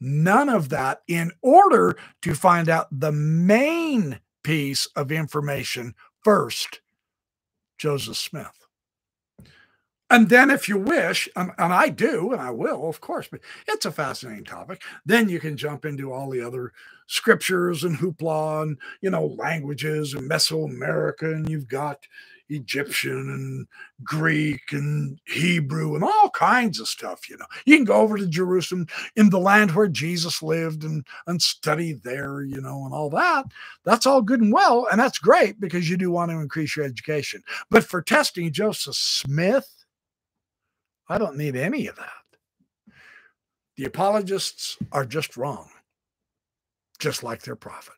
[SPEAKER 1] None of that in order to find out the main piece of information first Joseph Smith. And then, if you wish, and, and, I do, and I will, of course, but it's a fascinating topic. Then you can jump into all the other scriptures and hoopla and, you know, languages and Mesoamerica, and you've got Egyptian and Greek and Hebrew and all kinds of stuff. You know, you can go over to Jerusalem in the land where Jesus lived and, and study there, you know, and all that. That's all good and well. And that's great because you do want to increase your education. But for testing Joseph Smith, I don't need any of that. The apologists are just wrong, just like their prophet.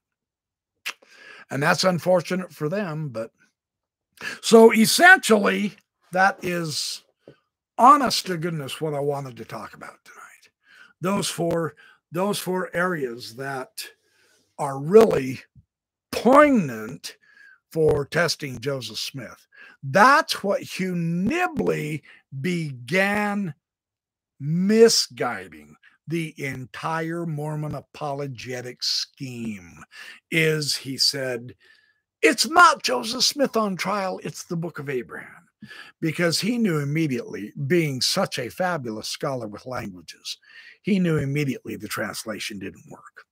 [SPEAKER 1] And that's unfortunate for them, but so essentially, that is honest to goodness what I wanted to talk about tonight. Those four, those four areas that are really poignant for testing Joseph Smith. That's what Hugh Nibley began misguiding the entire Mormon apologetic scheme. Is he said it's not Joseph Smith on trial, it's the book of Abraham. Because he knew immediately, being such a fabulous scholar with languages, he knew immediately the translation didn't work.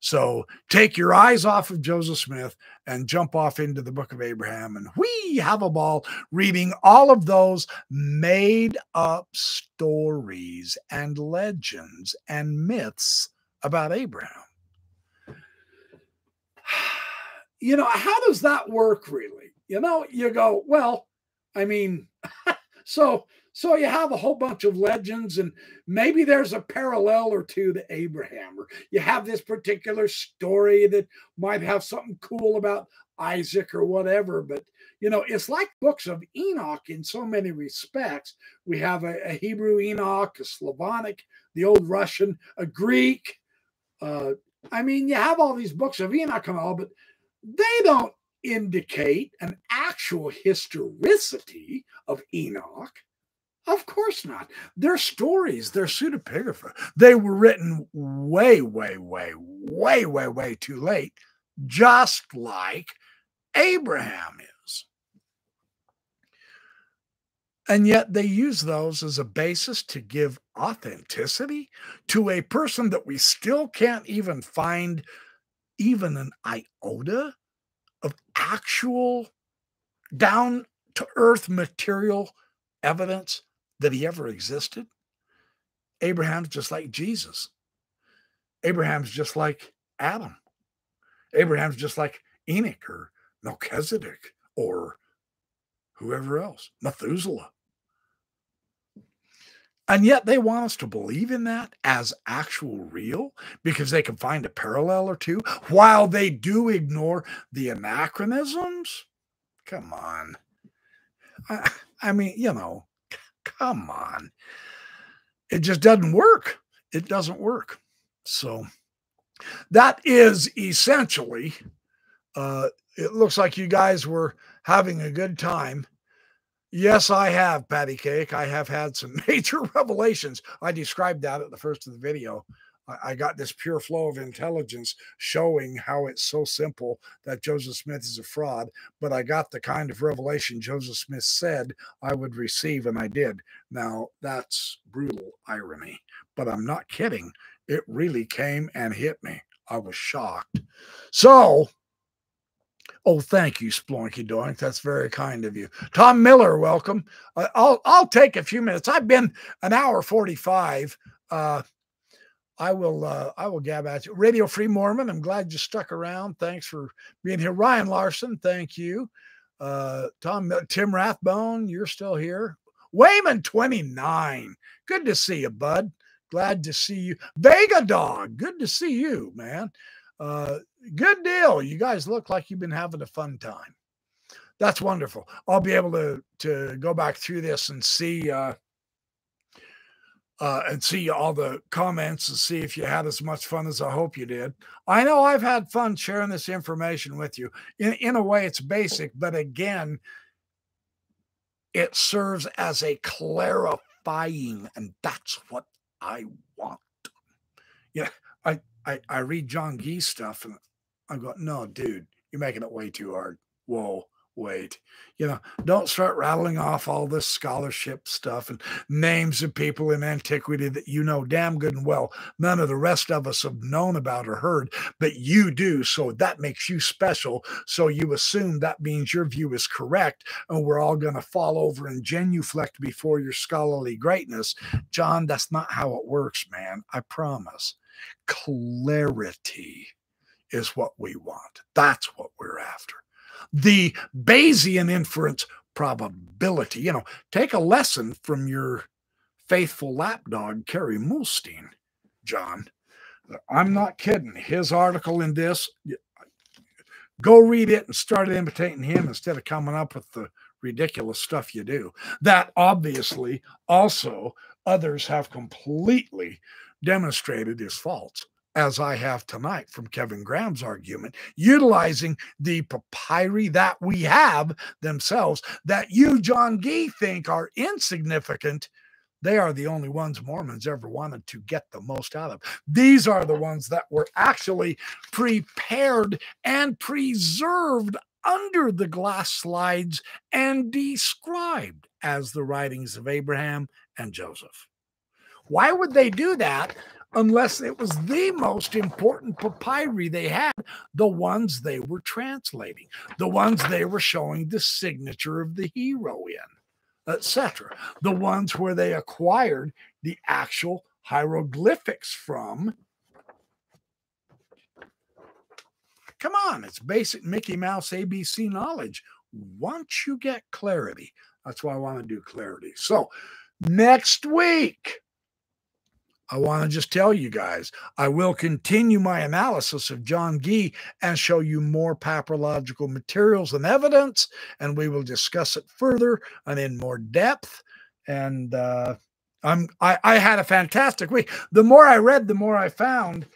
[SPEAKER 1] So take your eyes off of Joseph Smith and jump off into the book of Abraham, and we have a ball reading all of those made up stories and legends and myths about Abraham you know, how does that work really? You know, you go, well, I mean, so so you have a whole bunch of legends, and maybe there's a parallel or two to Abraham, or you have this particular story that might have something cool about Isaac or whatever. But you know, it's like books of Enoch in so many respects. We have a, a Hebrew Enoch, a Slavonic, the old Russian, a Greek. Uh, I mean, you have all these books of Enoch and all, but they don't indicate an actual historicity of Enoch. Of course not. They're stories, they're pseudepigrapha. They were written way, way, way, way, way, way too late, just like Abraham is. And yet they use those as a basis to give authenticity to a person that we still can't even find even an iota of actual down to earth material evidence that he ever existed. Abraham's just like Jesus. Abraham's just like Adam. Abraham's just like Enoch or Melchizedek or whoever else, Methuselah. And yet they want us to believe in that as actual real because they can find a parallel or two while they do ignore the anachronisms. Come on. I, I mean, you know, come on. It just doesn't work. It doesn't work. So that is essentially, uh, it looks like you guys were having a good time Yes, I have, Patty Cake. I have had some major revelations. I described that at the first of the video. I got this pure flow of intelligence showing how it's so simple that Joseph Smith is a fraud. But I got the kind of revelation Joseph Smith said I would receive, and I did. Now, that's brutal irony, but I'm not kidding. It really came and hit me. I was shocked. So, Oh, thank you, Splunky Doink. That's very kind of you. Tom Miller, welcome. Uh, I'll I'll take a few minutes. I've been an hour forty-five. Uh, I will uh, I will gab at you. Radio Free Mormon. I'm glad you stuck around. Thanks for being here. Ryan Larson, thank you. Uh, Tom Tim Rathbone, you're still here. Wayman 29. Good to see you, bud. Glad to see you. Vega Dog, good to see you, man. Uh, good deal. You guys look like you've been having a fun time. That's wonderful. I'll be able to to go back through this and see uh, uh, and see all the comments and see if you had as much fun as I hope you did. I know I've had fun sharing this information with you. In in a way, it's basic, but again, it serves as a clarifying, and that's what I want. Yeah, I I, I read John Gee stuff and I go, no, dude, you're making it way too hard. Whoa, wait. You know, don't start rattling off all this scholarship stuff and names of people in antiquity that you know damn good and well none of the rest of us have known about or heard, but you do. So that makes you special. So you assume that means your view is correct, and we're all going to fall over and genuflect before your scholarly greatness. John, that's not how it works, man. I promise. Clarity is what we want. That's what we're after. The Bayesian inference probability. You know, take a lesson from your faithful lapdog, Kerry Muhlestein, John. I'm not kidding. His article in this, go read it and start imitating him instead of coming up with the ridiculous stuff you do. That obviously also others have completely demonstrated is false, as I have tonight from Kevin Graham's argument, utilizing the papyri that we have themselves, that you, John Gee, think are insignificant. They are the only ones Mormons ever wanted to get the most out of. These are the ones that were actually prepared and preserved under the glass slides and described as the writings of Abraham and Joseph. Why would they do that unless it was the most important papyri they had, the ones they were translating, the ones they were showing the signature of the hero in, etc. The ones where they acquired the actual hieroglyphics from. Come on, it's basic Mickey Mouse ABC knowledge. Once you get clarity, that's why I want to do clarity. So, next week, I want to just tell you guys, I will continue my analysis of John Gee and show you more papyrological materials and evidence, and we will discuss it further and in more depth. And uh, I'm I, I had a fantastic week. The more I read, the more I found.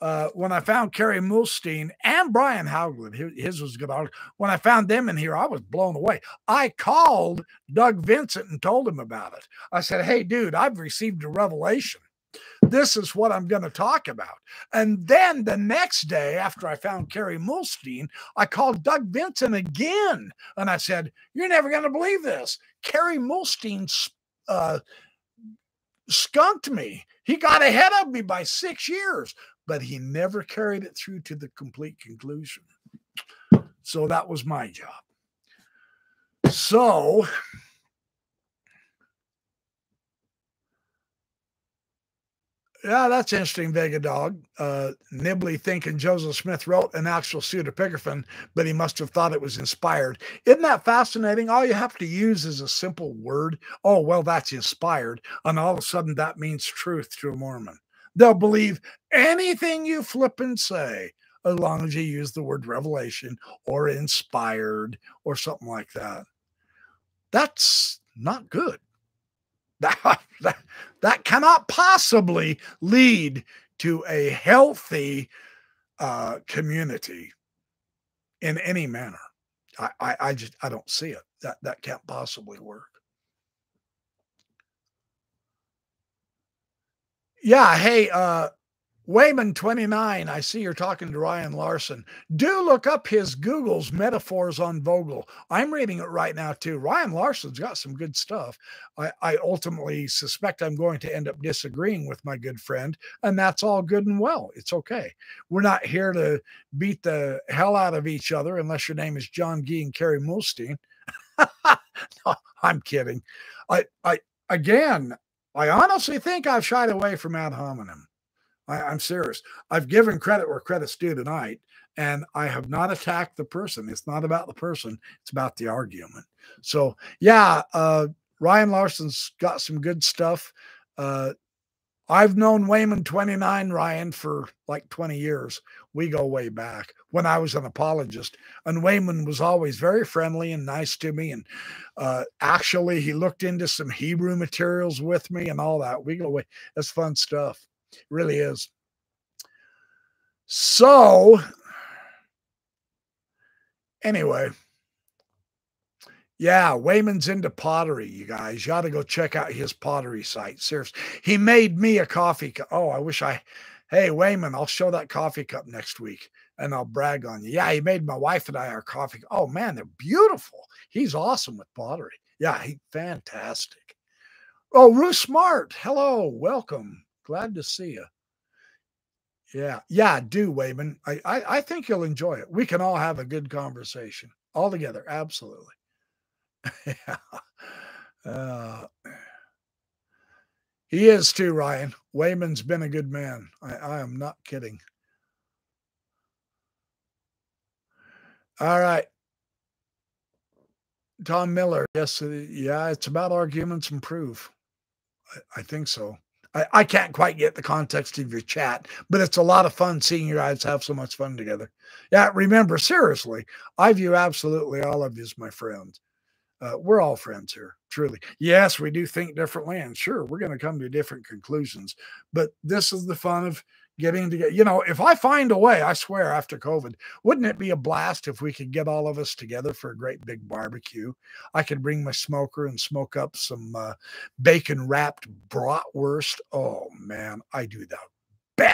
[SPEAKER 1] Uh, when I found Kerry Muhlestein and Brian Hauglid, his was good article. When I found them in here, I was blown away. I called Doug Vincent and told him about it. I said, "Hey, dude, I've received a revelation this is what I'm going to talk about. And then the next day, after I found Kerry Muhlestein, I called Doug Benson again. And I said, You're never going to believe this. Kerry Muhlestein uh, skunked me. He got ahead of me by six years, but he never carried it through to the complete conclusion. So that was my job. So, Yeah, that's interesting, Vega Dog. Uh, Nibley thinking Joseph Smith wrote an actual pseudepigraphon, but he must have thought it was inspired. Isn't that fascinating? All you have to use is a simple word. Oh, well, that's inspired. And all of a sudden, that means truth to a Mormon. They'll believe anything you flip and say as long as you use the word revelation or inspired or something like that. That's not good. That, that, cannot possibly lead to a healthy uh, community in any manner. I, I, I just I don't see it. That that can't possibly work. Yeah. Hey, uh, Wayman 29, I see you're talking to Ryan Larson. Do look up his Google's metaphors on Vogel. I'm reading it right now too. Ryan Larson's got some good stuff. I, I ultimately suspect I'm going to end up disagreeing with my good friend, and that's all good and well. It's okay. We're not here to beat the hell out of each other unless your name is John Gee and Kerry Muhlestein. no, I'm kidding. I, I, again, I honestly think I've shied away from ad hominem. I, am serious. I've given credit where credit's due tonight, and I have not attacked the person. It's not about the person, it's about the argument. So, yeah, uh, Ryan Larson's got some good stuff. Uh, I've known Wayman 29, Ryan, for like 20 years. We go way back when I was an apologist. And Wayman was always very friendly and nice to me. And uh, actually, he looked into some Hebrew materials with me and all that. We go way. That's fun stuff really is. So, anyway, yeah, Wayman's into pottery, you guys. You ought to go check out his pottery site. Seriously, he made me a coffee cup. Oh, I wish I. Hey, Wayman, I'll show that coffee cup next week and I'll brag on you. Yeah, he made my wife and I our coffee. Oh, man, they're beautiful. He's awesome with pottery. Yeah, he fantastic. Oh, Ruth Smart. Hello, welcome. Glad to see you. Yeah, yeah, do Wayman. I, I, I think you'll enjoy it. We can all have a good conversation all together. Absolutely. yeah. Uh, he is too, Ryan. Wayman's been a good man. I, I am not kidding. All right. Tom Miller. Yes. Uh, yeah. It's about arguments and proof. I, I think so. I, I can't quite get the context of your chat, but it's a lot of fun seeing you guys have so much fun together. Yeah, remember, seriously, I view absolutely all of you as my friends. Uh, we're all friends here, truly. Yes, we do think differently, and sure, we're going to come to different conclusions. But this is the fun of getting together. You know, if I find a way, I swear after COVID, wouldn't it be a blast if we could get all of us together for a great big barbecue? I could bring my smoker and smoke up some uh, bacon wrapped bratwurst. Oh man, I do that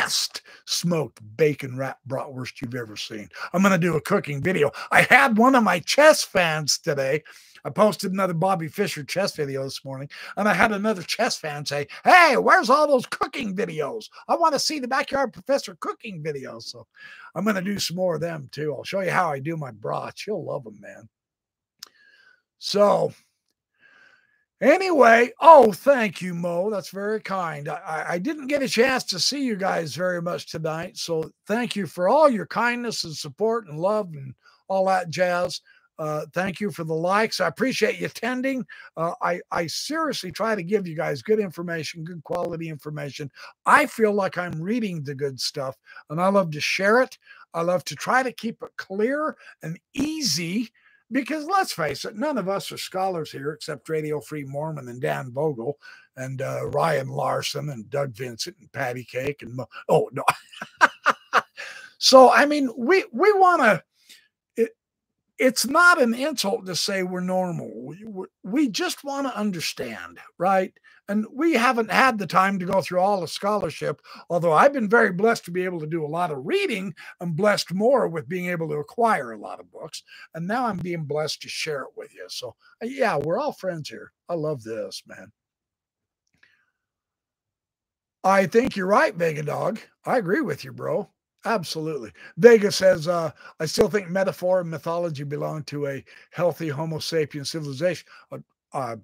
[SPEAKER 1] best smoked bacon wrap bratwurst you've ever seen. I'm going to do a cooking video. I had one of my chess fans today I posted another Bobby Fischer chess video this morning, and I had another chess fan say, Hey, where's all those cooking videos? I want to see the backyard professor cooking videos. So I'm going to do some more of them too. I'll show you how I do my brats. You'll love them, man. So, Anyway, oh, thank you, Mo. That's very kind. I, I, didn't get a chance to see you guys very much tonight. So thank you for all your kindness and support and love and all that jazz. Uh, thank you for the likes. I appreciate you attending. Uh, I, I seriously try to give you guys good information, good quality information. I feel like I'm reading the good stuff and I love to share it. I love to try to keep it clear and easy because let's face it, none of us are scholars here except Radio Free Mormon and Dan Vogel and uh, Ryan Larson and Doug Vincent and Patty Cake and Mo- oh no. so I mean, we we want to it's not an insult to say we're normal. We, just want to understand, right? And we haven't had the time to go through all the scholarship, although I've been very blessed to be able to do a lot of reading. I'm blessed more with being able to acquire a lot of books. And now I'm being blessed to share it with you. So, uh, yeah, we're all friends here. I love this, man. I think you're right, Vega Dog. I agree with you, bro. Absolutely. Vega says, uh, I still think metaphor and mythology belong to a healthy Homo sapien civilization. Uh, uh,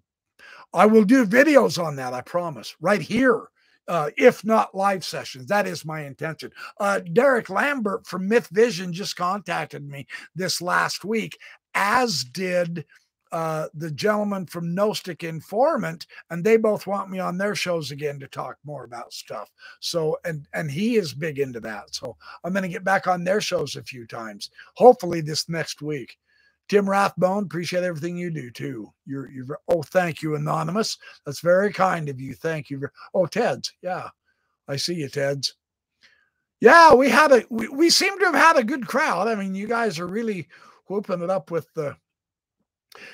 [SPEAKER 1] I will do videos on that, I promise, right here, uh, if not live sessions. That is my intention. Uh, Derek Lambert from Myth Vision just contacted me this last week, as did uh, the gentleman from Gnostic Informant, and they both want me on their shows again to talk more about stuff. So, and and he is big into that. So I'm going to get back on their shows a few times, hopefully this next week. Tim Rathbone, appreciate everything you do too. You're you're oh, thank you, anonymous. That's very kind of you. Thank you. Oh, Ted's, yeah, I see you, Ted's. Yeah, we had a we, we seem to have had a good crowd. I mean, you guys are really whooping it up with the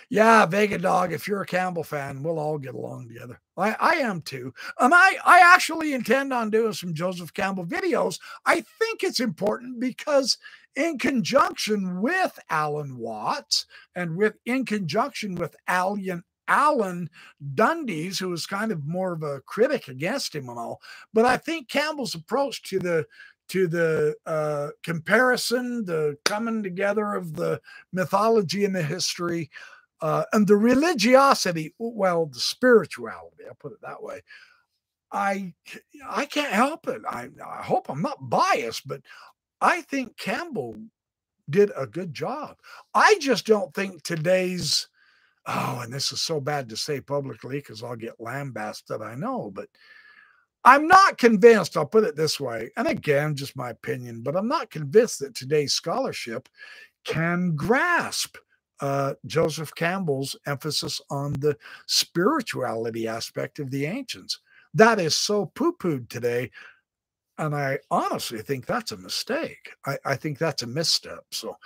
[SPEAKER 1] yeah, Vega Dog, if you're a Campbell fan, we'll all get along together. I, I am too. And I, I actually intend on doing some Joseph Campbell videos. I think it's important because in conjunction with Alan Watts and with in conjunction with Alan Alan Dundes, who was kind of more of a critic against him and all. But I think Campbell's approach to the to the uh, comparison, the coming together of the mythology and the history, uh, and the religiosity, well, the spirituality, I'll put it that way. I I can't help it. I, I hope I'm not biased, but I think Campbell did a good job. I just don't think today's oh, and this is so bad to say publicly because I'll get lambasted, I know, but I'm not convinced, I'll put it this way, and again, just my opinion, but I'm not convinced that today's scholarship can grasp uh, Joseph Campbell's emphasis on the spirituality aspect of the ancients. That is so poo pooed today. And I honestly think that's a mistake. I, I think that's a misstep. So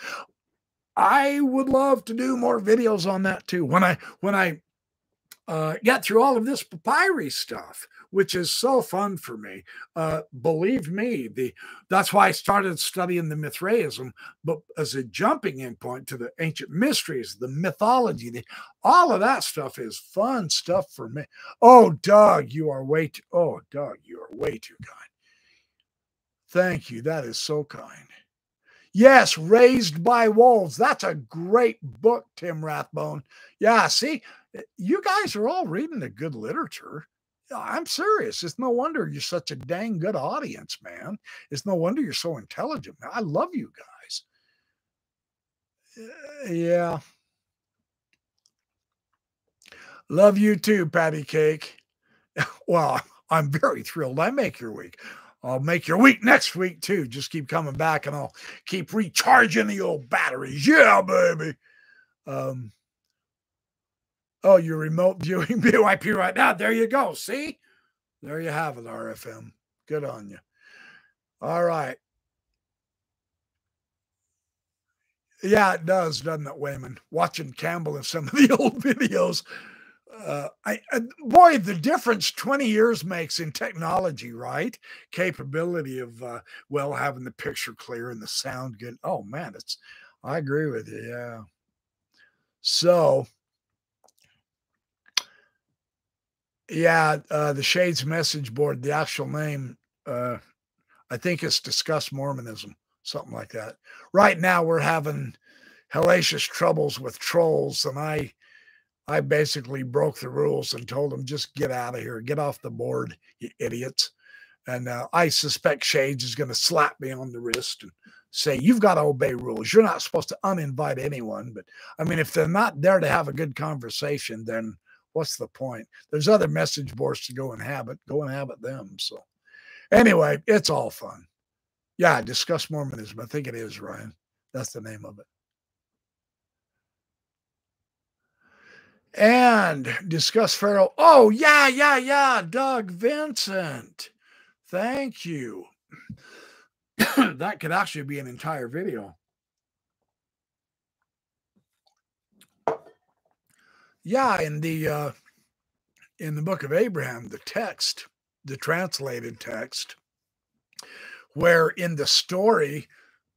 [SPEAKER 1] I would love to do more videos on that too. When I when I uh, get through all of this papyri stuff, which is so fun for me. Uh, believe me, the that's why I started studying the Mithraism, but as a jumping in point to the ancient mysteries, the mythology, the, all of that stuff is fun stuff for me. Oh, Doug, you are way too. Oh, Doug, you are way too kind. Thank you. That is so kind. Yes, Raised by Wolves. That's a great book, Tim Rathbone. Yeah, see, you guys are all reading the good literature. I'm serious. It's no wonder you're such a dang good audience, man. It's no wonder you're so intelligent. I love you guys. Uh, yeah. Love you too, Patty Cake. Well, I'm very thrilled. I make your week. I'll make your week next week too. Just keep coming back and I'll keep recharging the old batteries. Yeah, baby. Um, Oh, your remote viewing BYP right now. There you go. See? There you have it, RFM. Good on you. All right. Yeah, it does, doesn't it, Wayman? Watching Campbell and some of the old videos. Uh, I, uh, boy, the difference 20 years makes in technology, right? Capability of, uh, well, having the picture clear and the sound good. Oh, man, it's, I agree with you. Yeah. So, Yeah, uh, the Shades message board, the actual name, uh, I think it's Discuss Mormonism, something like that. Right now, we're having hellacious troubles with trolls, and I, I basically broke the rules and told them just get out of here, get off the board, you idiots. And uh, I suspect Shades is going to slap me on the wrist and say, You've got to obey rules. You're not supposed to uninvite anyone. But I mean, if they're not there to have a good conversation, then what's the point? There's other message boards to go inhabit. Go inhabit them. So, anyway, it's all fun. Yeah, discuss Mormonism. I think it is, Ryan. That's the name of it. And discuss Pharaoh. Oh, yeah, yeah, yeah. Doug Vincent. Thank you. that could actually be an entire video. Yeah, in the uh, in the book of Abraham, the text, the translated text, where in the story,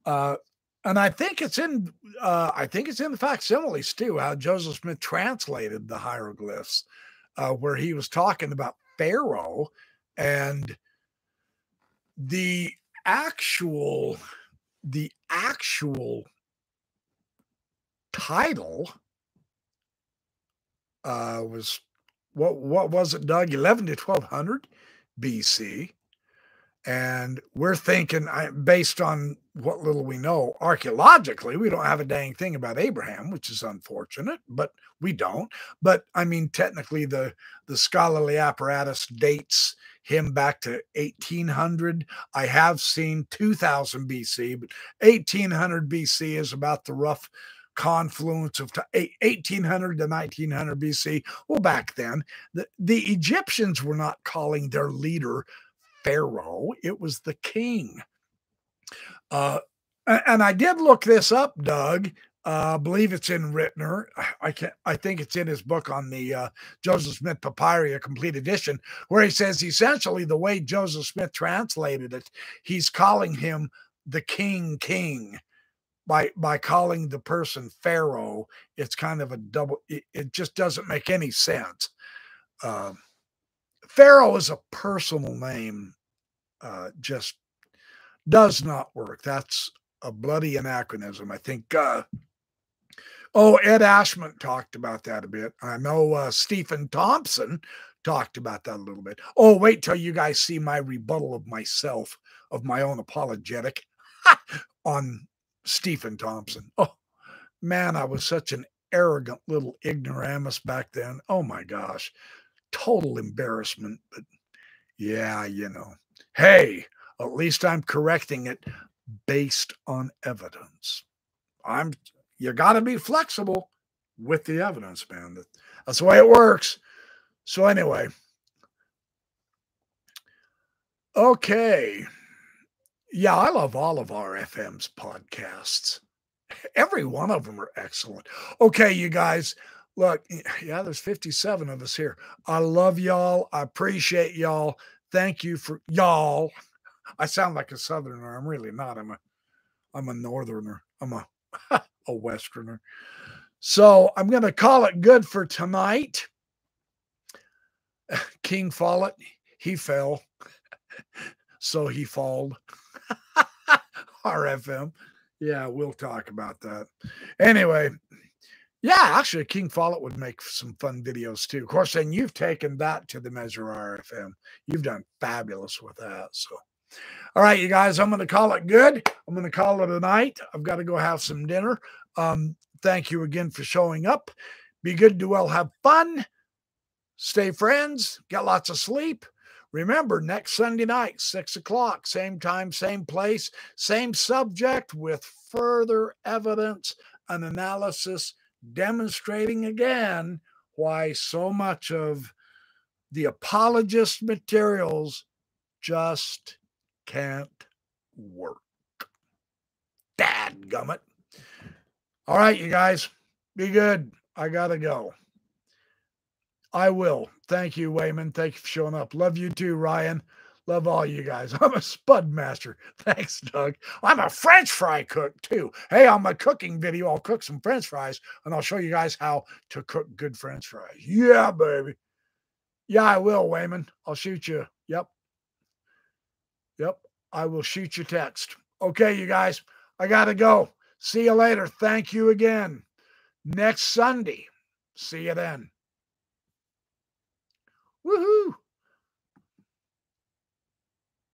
[SPEAKER 1] uh, and I think it's in uh, I think it's in the facsimiles too, how Joseph Smith translated the hieroglyphs, uh, where he was talking about Pharaoh and the actual the actual title uh, was what what was it, Doug? Eleven to twelve hundred BC, and we're thinking based on what little we know archaeologically, we don't have a dang thing about Abraham, which is unfortunate, but we don't. But I mean, technically, the the scholarly apparatus dates him back to 1800. I have seen 2000 BC, but 1800 BC is about the rough confluence of 1800 to 1900 BC. Well, back then, the, the Egyptians were not calling their leader Pharaoh, it was the king. Uh, and I did look this up, Doug. Uh, I believe it's in Ritner. I can I think it's in his book on the uh, Joseph Smith Papyri, a complete edition, where he says essentially the way Joseph Smith translated it, he's calling him the King King by by calling the person Pharaoh. It's kind of a double. It, it just doesn't make any sense. Uh, Pharaoh is a personal name. Uh, just does not work. That's a bloody anachronism. I think uh, Oh, Ed Ashment talked about that a bit. I know uh, Stephen Thompson talked about that a little bit. Oh, wait till you guys see my rebuttal of myself, of my own apologetic on Stephen Thompson. Oh, man, I was such an arrogant little ignoramus back then. Oh my gosh, total embarrassment. But yeah, you know, hey, at least I'm correcting it based on evidence. I'm you got to be flexible with the evidence, man. That's the way it works. So, anyway, okay. Yeah, I love all of RFM's podcasts. Every one of them are excellent. Okay, you guys, look, yeah, there's 57 of us here. I love y'all. I appreciate y'all. Thank you for y'all. I sound like a southerner. I'm really not. I'm a I'm a northerner. I'm a a Westerner. So I'm to call it good for tonight. King Follett, he fell. so he falled. RFM. Yeah, we'll talk about that. Anyway, yeah, actually, King Follett would make some fun videos too. Of course, and you've taken that to the measure RFM. You've done fabulous with that. So all right, you guys, I'm going to call it good. I'm going to call it a night. I've got to go have some dinner. Um, thank you again for showing up. Be good, do well, have fun. Stay friends, get lots of sleep. Remember, next Sunday night, six o'clock, same time, same place, same subject with further evidence and analysis demonstrating again why so much of the apologist materials just can't work. Dad gummit. All right, you guys, be good. I gotta go. I will. Thank you, Wayman. Thank you for showing up. Love you too, Ryan. Love all you guys. I'm a spud master. Thanks, Doug. I'm a French fry cook too. Hey, on my cooking video, I'll cook some French fries and I'll show you guys how to cook good French fries. Yeah, baby. Yeah, I will, Wayman. I'll shoot you. Yep. Yep. I will shoot you text. Okay, you guys, I got to go. See you later. Thank you again. Next Sunday. See you then. Woohoo!